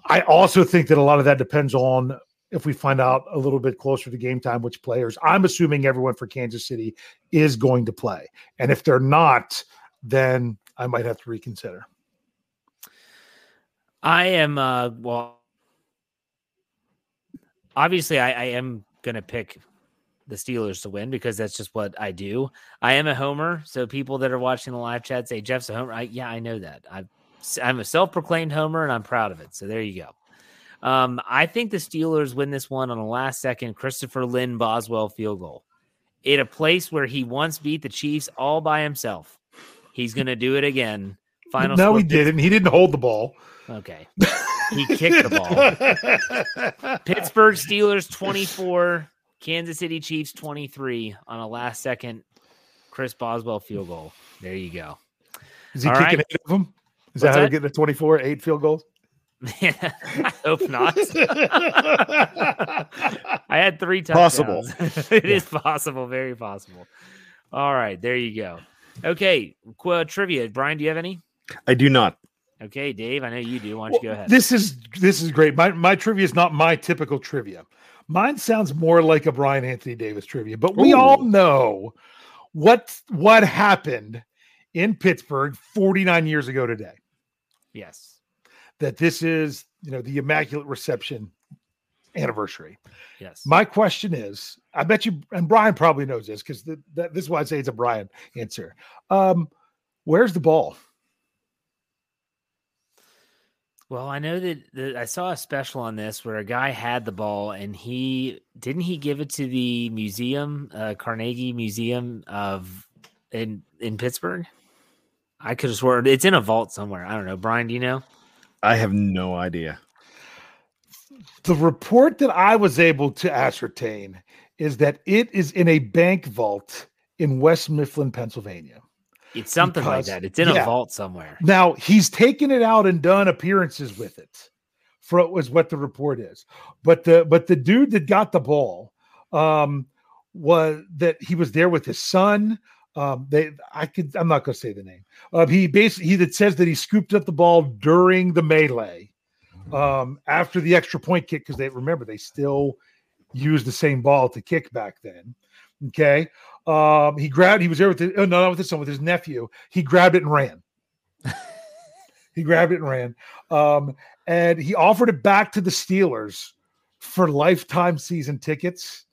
I also think that a lot of that depends on if we find out a little bit closer to game time which players. I'm assuming everyone for Kansas City is going to play. And if they're not, then I might have to reconsider. I am uh well obviously I, I am gonna pick the Steelers to win because that's just what I do. I am a homer, so people that are watching the live chat say Jeff's a homer. I, yeah, I know that. I, I'm a self-proclaimed homer, and I'm proud of it. So there you go. Um, I think the Steelers win this one on a last-second Christopher Lynn Boswell field goal in a place where he once beat the Chiefs all by himself. He's going to do it again. Final. no, he didn't. He didn't hold the ball. Okay. He kicked the ball. Pittsburgh Steelers 24, Kansas City Chiefs 23 on a last second Chris Boswell field goal. There you go. Is he All kicking right. eight of them? Is What's that how that? they get the 24, eight field goals? I hope not. I had three times. Possible. touchdowns. it is possible, very possible. All right, there you go. Okay, qu- uh, trivia. Brian, do you have any? I do not. Okay, Dave, I know you do. Why don't you go ahead? This is this is great. My my trivia is not my typical trivia. Mine sounds more like a Brian Anthony Davis trivia, but we all know what what happened in Pittsburgh 49 years ago today. yes. That this is, you know, the Immaculate Reception anniversary. Yes. My question is, I bet you, and Brian probably knows this because that, this is why I say it's a Brian answer. Um, where's the ball? Well, I know that, that I saw a special on this where a guy had the ball and he didn't he give it to the museum, uh, Carnegie Museum of in in Pittsburgh. I could have sworn it's in a vault somewhere. I don't know. Brian, do you know? I have no idea. The report that I was able to ascertain is that it is in a bank vault in West Mifflin, Pennsylvania. It's something like that. It's in yeah. a vault somewhere. Now he's taken it out and done appearances with it For was what the report is, but the but the dude that got the ball um, was that he was there with his son. Um, they I could I'm not going to say the name. Uh, he basically he that says that he scooped up the ball during the melee um, after the extra point kick because they remember they still used the same ball to kick back then. Okay. Um, he grabbed, he was there with the, oh, no, not with his son, with his nephew. He grabbed it and ran. he grabbed it and ran. Um, and he offered it back to the Steelers for lifetime season tickets.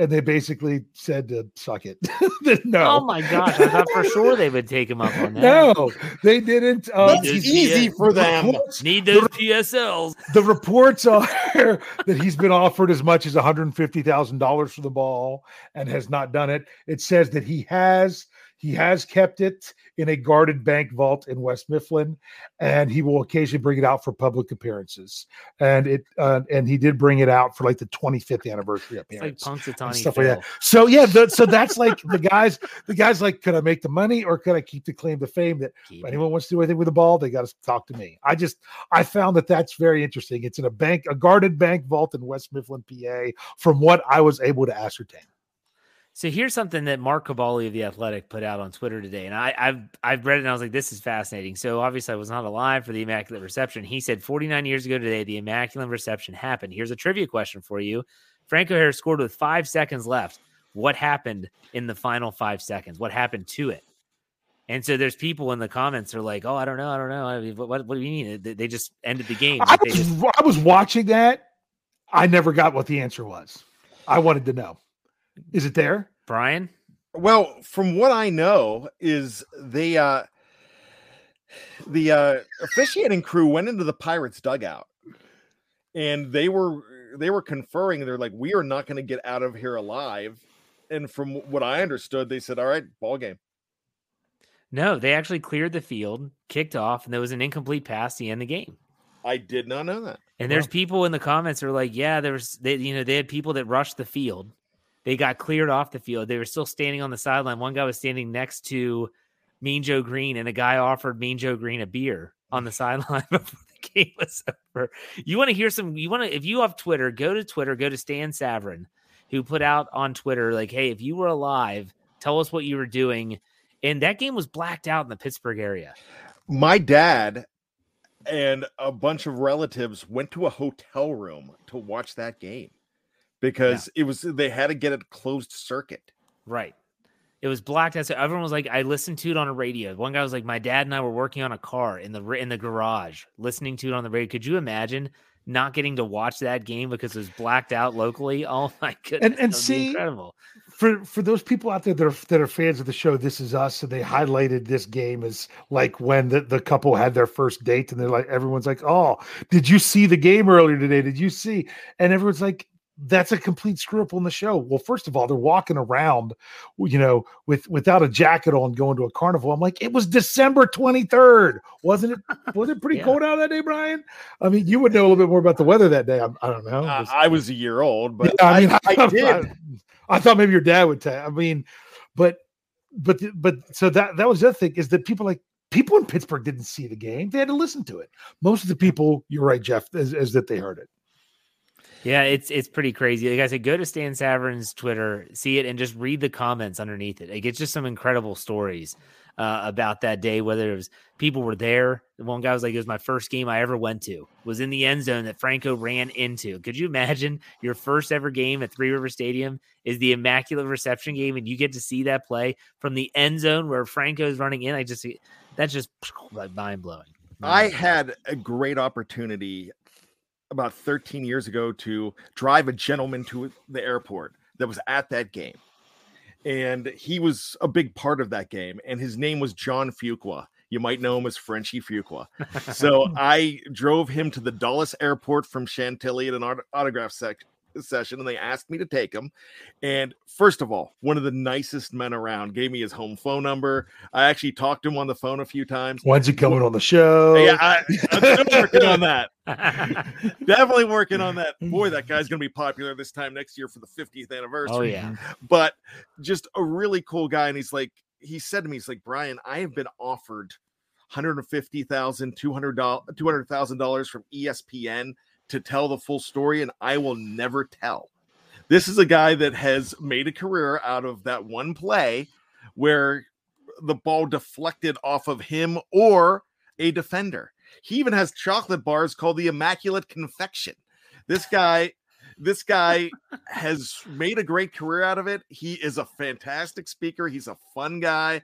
And they basically said to suck it. no. Oh my gosh. I thought for sure they would take him up on that. No, they didn't. Um, That's easy for them. reports- Need those PSLs. the reports are that he's been offered as much as $150,000 for the ball and has not done it. It says that he has he has kept it in a guarded bank vault in West Mifflin and he will occasionally bring it out for public appearances. And it uh, and he did bring it out for like the 25th anniversary like appearance. and stuff like that. So yeah, the, so that's like the guys. The guys like, could I make the money or could I keep the claim to fame? That Keep if it. anyone wants to do anything with the ball, they got to talk to me. I just I found that that's very interesting. It's in a bank, a guarded bank vault in West Mifflin, PA. From what I was able to ascertain. So here's something that Mark Kaboly of the Athletic put out on Twitter today, and I, I've I've read it and I was like, this is fascinating. So obviously I was not alive for the Immaculate Reception. He said 49 years ago today, the Immaculate Reception happened. Here's a trivia question for you: Franco Harris scored with five seconds left. What happened in the final five seconds? What happened to it? And so there's people in the comments are like, oh, I don't know, I don't know. I mean, what, what, what do you mean? They, they just ended the game. I Like, was, just- I was watching that. I never got what the answer was. I wanted to know. Is it there? Brian, Well, from what I know, is they uh the uh officiating crew went into the Pirates dugout and they were they were conferring. They're like, we are not going to get out of here alive. And from what I understood, they said, All right, ball game. no, they actually cleared the field, kicked off, and there was an incomplete pass to end the game. I did not know that. And there's people in the comments who are like, yeah, there was they, you know, they had people that rushed the field. They got cleared off the field. They were still standing on the sideline. One guy was standing next to Mean Joe Green, and a guy offered Mean Joe Green a beer on the sideline before the game was over. You want to hear some? You want to? If you have Twitter, go to Twitter. Go to Stan Savran, who put out on Twitter like, "Hey, if you were alive, tell us what you were doing." And that game was blacked out in the Pittsburgh area. My dad and a bunch of relatives went to a hotel room to watch that game because it was they had to get it closed circuit. Right. It was blacked out. So everyone was like, I listened to it on a radio. One guy was like, my dad and I were working on a car in the in the garage, listening to it on the radio. Could you imagine not getting to watch that game because it was blacked out locally? Oh my goodness, and that would be see incredible. for for those people out there that are that are fans of the show this is us and they highlighted this game as like when the, the couple had their first date and they're like everyone's like oh did you see the game earlier today did you see and everyone's like that's a complete screw up on the show well first of all they're walking around you know with without a jacket on going to a carnival i'm like it was december 23rd wasn't it was it pretty Yeah. cold out that day brian i mean you would know a little bit more about the weather that day i, I don't know Uh, I was a year old, but yeah, I mean, I, did. I, thought maybe your dad would tell. I mean, but but but so that that was the other thing is that people like people in Pittsburgh didn't see the game; they had to listen to it. Most of the people, you're right, Jeff, is, is that they heard it. Yeah, it's it's pretty crazy. Like I said, go to Stan Savran's Twitter, see it, and just read the comments underneath it. Like it's just some incredible stories uh, about that day. Whether it was people were there. The one guy was like, "It was my first game I ever went to. Was in the end zone that Franco ran into." Could you imagine your first ever game at Three River Stadium is the Immaculate Reception game, and you get to see that play from the end zone where Franco is running in? I just that's just like mind blowing. I had a great opportunity about 13 years ago to drive a gentleman to the airport that was at that game. And he was a big part of that game. And his name was John Fuqua. You might know him as Frenchie Fuqua. So I drove him to the Dulles airport from Chantilly at an aut- autograph sec- session, and they asked me to take him. And first of all, one of the nicest men around gave me his home phone number. I actually talked to him on the phone a few times. When's he coming on the show? Yeah, I, I'm still working on that. Definitely working on that. Boy, that guy's going to be popular this time next year for the 50th anniversary. oh yeah. Mm-hmm. But just a really cool guy. And he's like, he said to me, he's like, Brian, I have been offered $150,000, $200,000 $200,000 from ESPN to tell the full story, and I will never tell. This is a guy that has made a career out of that one play where the ball deflected off of him or a defender. He even has chocolate bars called the Immaculate Confection. This guy, this guy has made a great career out of it. He is a fantastic speaker. He's a fun guy.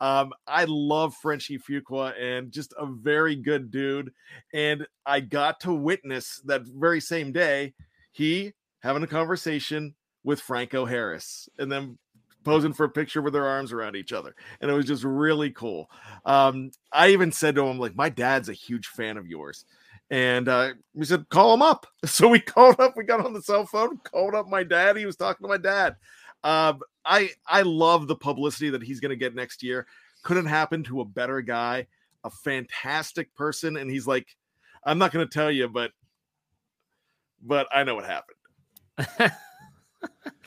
Um, I love Frenchy Fuqua and just a very good dude. And I got to witness that very same day he having a conversation with Franco Harris and then posing for a picture with their arms around each other. And it was just really cool. Um, I even said to him, like, my dad's a huge fan of yours. And uh, we said, call him up. So we called up, we got on the cell phone, called up my dad. He was talking to my dad. Um, I I love the publicity that he's gonna get next year. Couldn't happen to a better guy, a fantastic person. And he's like, I'm not gonna tell you, but but I know what happened.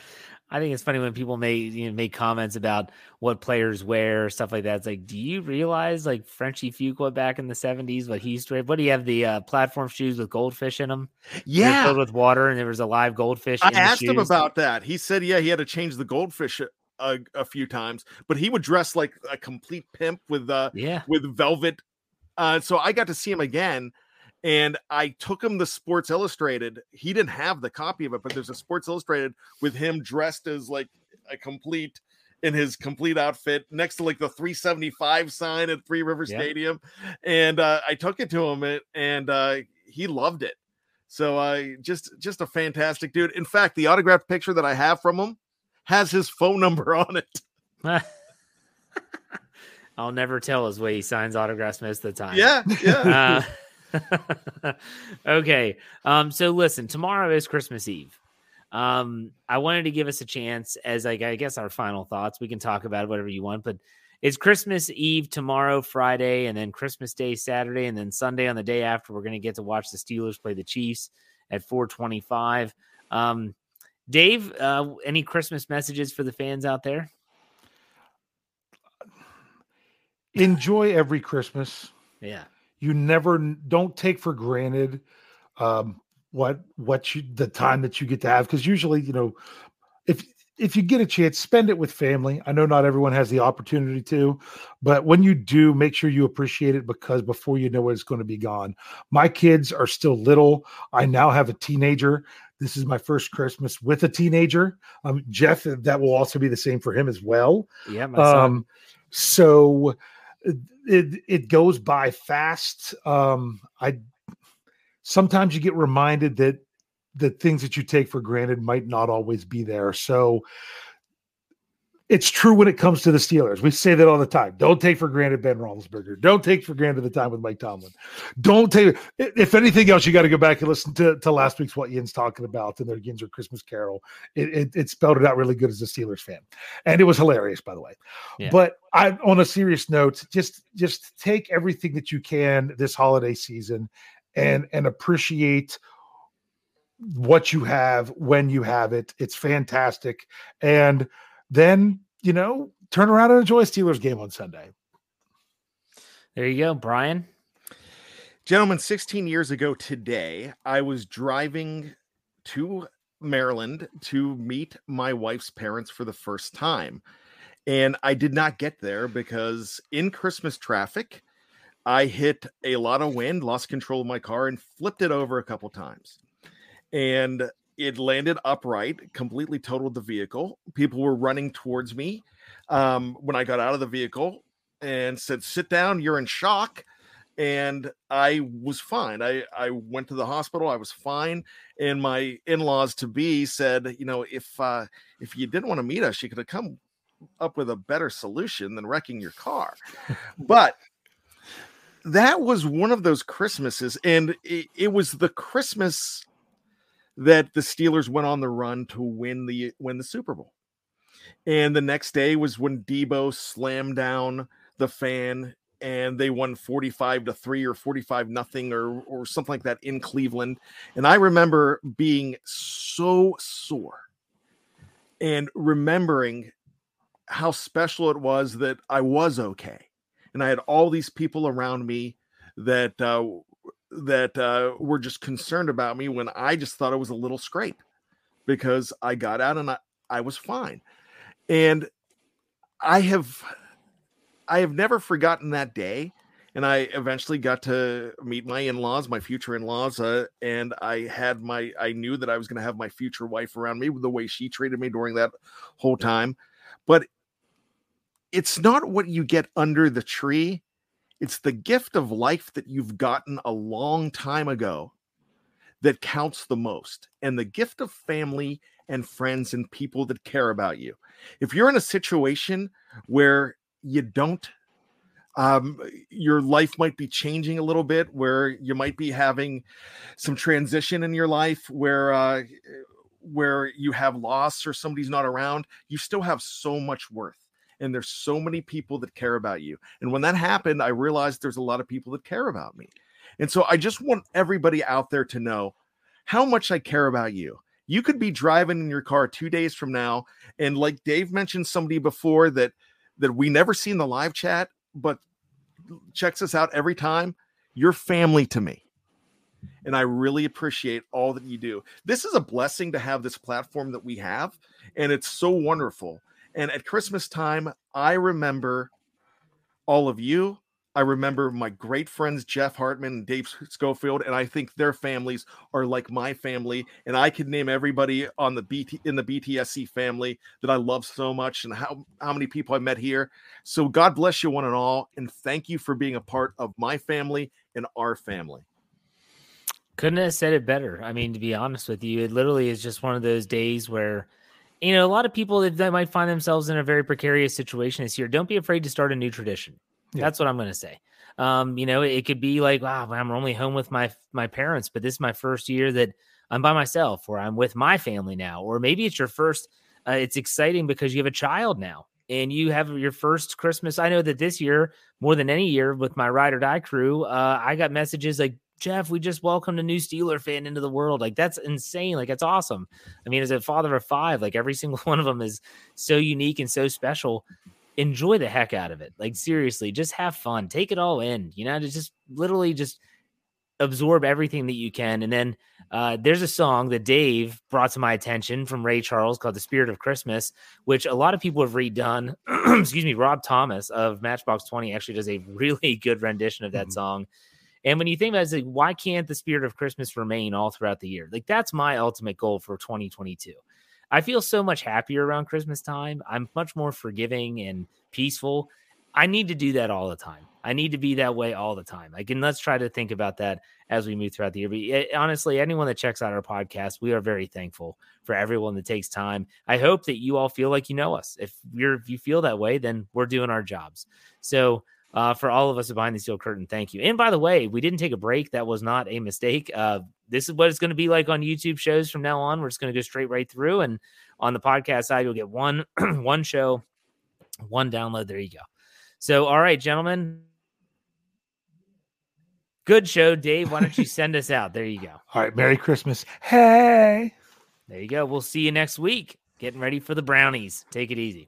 I think it's funny when people make you know, make comments about what players wear, stuff like that. It's like, do you realize like Frenchy Fuqua back in the seventies, what he used to he's what do you have the uh, platform shoes with goldfish in them? Yeah, filled with water, and there was a live goldfish. I asked him about that. He said, yeah, he had to change the goldfish a, a, few times, but he would dress like a complete pimp with uh yeah with velvet. Uh, so I got to see him again and I took him the Sports Illustrated. He didn't have the copy of it, but there's a Sports Illustrated with him dressed as like a complete in his complete outfit next to like the 375 sign at Three River yeah. Stadium. And uh, I took it to him and uh, he loved it. So I uh, just just a fantastic dude. In fact, the autographed picture that I have from him has his phone number on it. I'll never tell his way he signs autographs most of the time. Yeah, yeah. Okay. Um, so listen, tomorrow is Christmas Eve. Um, I wanted to give us a chance as like I guess our final thoughts. We can talk about whatever you want, but it's Christmas Eve tomorrow, Friday, and then Christmas Day Saturday, and then Sunday on the day after, we're gonna get to watch the Steelers play the Chiefs at 425. Um, Dave, uh, any Christmas messages for the fans out there? Enjoy every Christmas. Yeah you never don't take for granted um, what what you the time that you get to have because usually you know if if you get a chance spend it with family. I know not everyone has the opportunity to but when you do make sure you appreciate it because before you know it, it's going to be gone. My kids are still little. I now have a teenager. This is my first christmas with a teenager. Um, jeff that will also be the same for him as well. Yeah um, so it it goes by fast. Um, I sometimes you get reminded that the things that you take for granted might not always be there. So it's true when it comes to the Steelers. We say that all the time. Don't take for granted Ben Roethlisberger. Don't take for granted the time with Mike Tomlin. Don't take. If anything else, you got to go back and listen to, to last week's what Ian's talking about and their Yinzer Christmas Carol. It, it, it, spelled it out really good as a Steelers fan, and it was hilarious, by the way. Yeah. But I, on a serious note, just just take everything that you can this holiday season, and and appreciate what you have when you have it. It's fantastic, and then you know turn around and enjoy a Steelers game on Sunday. There you go, Brian. Gentlemen, 16 years ago today, I was driving to Maryland to meet my wife's parents for the first time. And I did not get there because in Christmas traffic, I hit a lot of wind, lost control of my car, and flipped it over a couple times. And it landed upright, completely totaled the vehicle. People were running towards me um, when I got out of the vehicle and said, "Sit down, you're in shock." And I was fine. I I went to the hospital. I was fine. And my in-laws to be said, you know, if uh, if you didn't want to meet us, you could have come up with a better solution than wrecking your car. but that was one of those Christmases, and it, it was the Christmas that the Steelers went on the run to win the win the Super Bowl. And the next day was when Debo slammed down the fan and they won 45 to 3 or 45 nothing or or something like that in Cleveland. And I remember being so sore and remembering how special it was that I was okay. And I had all these people around me that uh, that uh, were just concerned about me when I just thought it was a little scrape because I got out and I, I was fine. And I have I have never forgotten that day. And I eventually got to meet my in-laws, my future in-laws, uh, and I had my I knew that I was going to have my future wife around me with the way she treated me during that whole time. But it's not what you get under the tree it's the gift of life that you've gotten a long time ago that counts the most, and the gift of family and friends and people that care about you. If you're in a situation where you don't, um, your life might be changing a little bit, where you might be having some transition in your life, where uh, where you have loss or somebody's not around, you still have so much worth and there's so many people that care about you. And when that happened, I realized there's a lot of people that care about me. And so I just want everybody out there to know how much I care about you. You could be driving in your car 2 days from now and like Dave mentioned somebody before that that we never seen the live chat but checks us out every time. You're family to me. And I really appreciate all that you do. This is a blessing to have this platform that we have and it's so wonderful and at Christmas time, I remember all of you. I remember my great friends Jeff Hartman and Dave Schofield, and I think their families are like my family. And I could name everybody on the BT in the BTSC family that I love so much, and how how many people I met here. So God bless you one and all, and thank you for being a part of my family and our family. Couldn't have said it better. I mean, to be honest with you, it literally is just one of those days where you know, a lot of people that might find themselves in a very precarious situation this year, don't be afraid to start a new tradition. Yeah. That's what I'm going to say. Um, you know, it could be like, wow, I'm only home with my my parents, but this is my first year that I'm by myself, or I'm with my family now, or maybe it's your first. Uh, it's exciting because you have a child now, and you have your first Christmas. I know that this year, more than any year, with my ride or die crew, uh, I got messages like, Jeff, we just welcomed a new Steeler fan into the world. Like that's insane. Like it's awesome. I mean, as a father of five, like every single one of them is so unique and so special. Enjoy the heck out of it. Like seriously, just have fun. Take it all in. You know, to just literally just absorb everything that you can. And then uh, there's a song that Dave brought to my attention from Ray Charles called "The Spirit of Christmas," which a lot of people have redone. Excuse me, Rob Thomas of Matchbox Twenty actually does a really good rendition of that mm-hmm. song. And when you think about it, like, why can't the spirit of Christmas remain all throughout the year? Like, that's my ultimate goal for 2022. I feel so much happier around Christmas time. I'm much more forgiving and peaceful. I need to do that all the time. I need to be that way all the time. Like, and let's try to think about that as we move throughout the year. But it, eh, honestly, anyone that checks out our podcast, we are very thankful for everyone that takes time. I hope that you all feel like you know us. If you're if you feel that way, then we're doing our jobs. So uh, for all of us behind the steel curtain. Thank you. And by the way, we didn't take a break. That was not a mistake. Uh, this is what it's going to be like on YouTube shows from now on. We're just going to go straight right through, and on the podcast side, you'll get one one show, one download. There you go. So, all right, gentlemen. Good show, Dave. Why don't you send us out? There you go. All right. Merry Christmas. Hey. There you go. We'll see you next week. Getting ready for the brownies. Take it easy.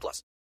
plus.